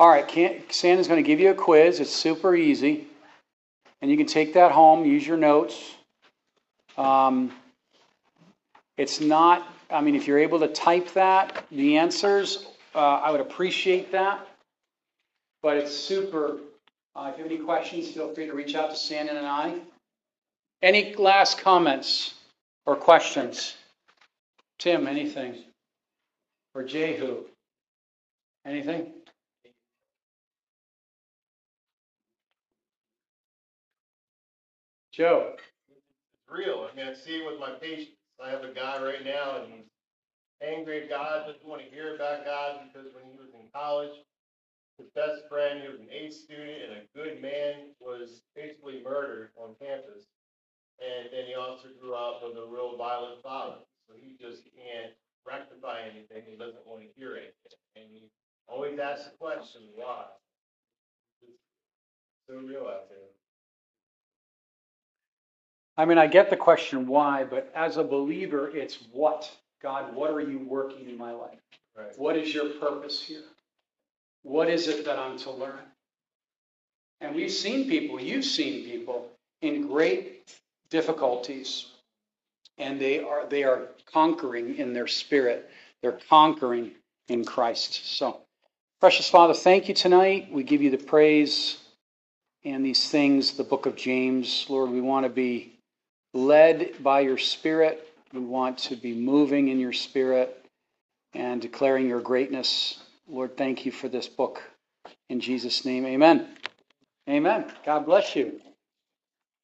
Speaker 1: All right. Sandon's going to give you a quiz. It's super easy. And you can take that home, use your notes. Um, it's not, I mean, if you're able to type that, the answers, uh, I would appreciate that. But it's super. Uh, if you have any questions, feel free to reach out to Sandon and I. Any last comments or questions? Tim, anything? Or Jehu? Anything? Joe?
Speaker 2: It's real. I mean, I see it with my patients. I have a guy right now, and he's angry at God, doesn't want to hear about God because when he was in college, his best friend, he was an A student and a good man, was basically murdered on campus. And then he also grew up with a real violent father. So he just can't rectify anything. He doesn't want to hear anything. And he always asks the question, why? It's so real out there.
Speaker 1: I mean, I get the question why, but as a believer, it's what? God, what are you working in my life?
Speaker 2: Right.
Speaker 1: What is your purpose here? What is it that I'm to learn? And we've seen people, you've seen people in great difficulties, and they are they are conquering in their spirit. They're conquering in Christ. So, precious Father, thank you tonight. We give you the praise and these things, the book of James. Lord, we want to be led by your Spirit. We want to be moving in your Spirit and declaring your greatness. Lord, thank you for this book. In Jesus' name, amen. Amen. God bless you.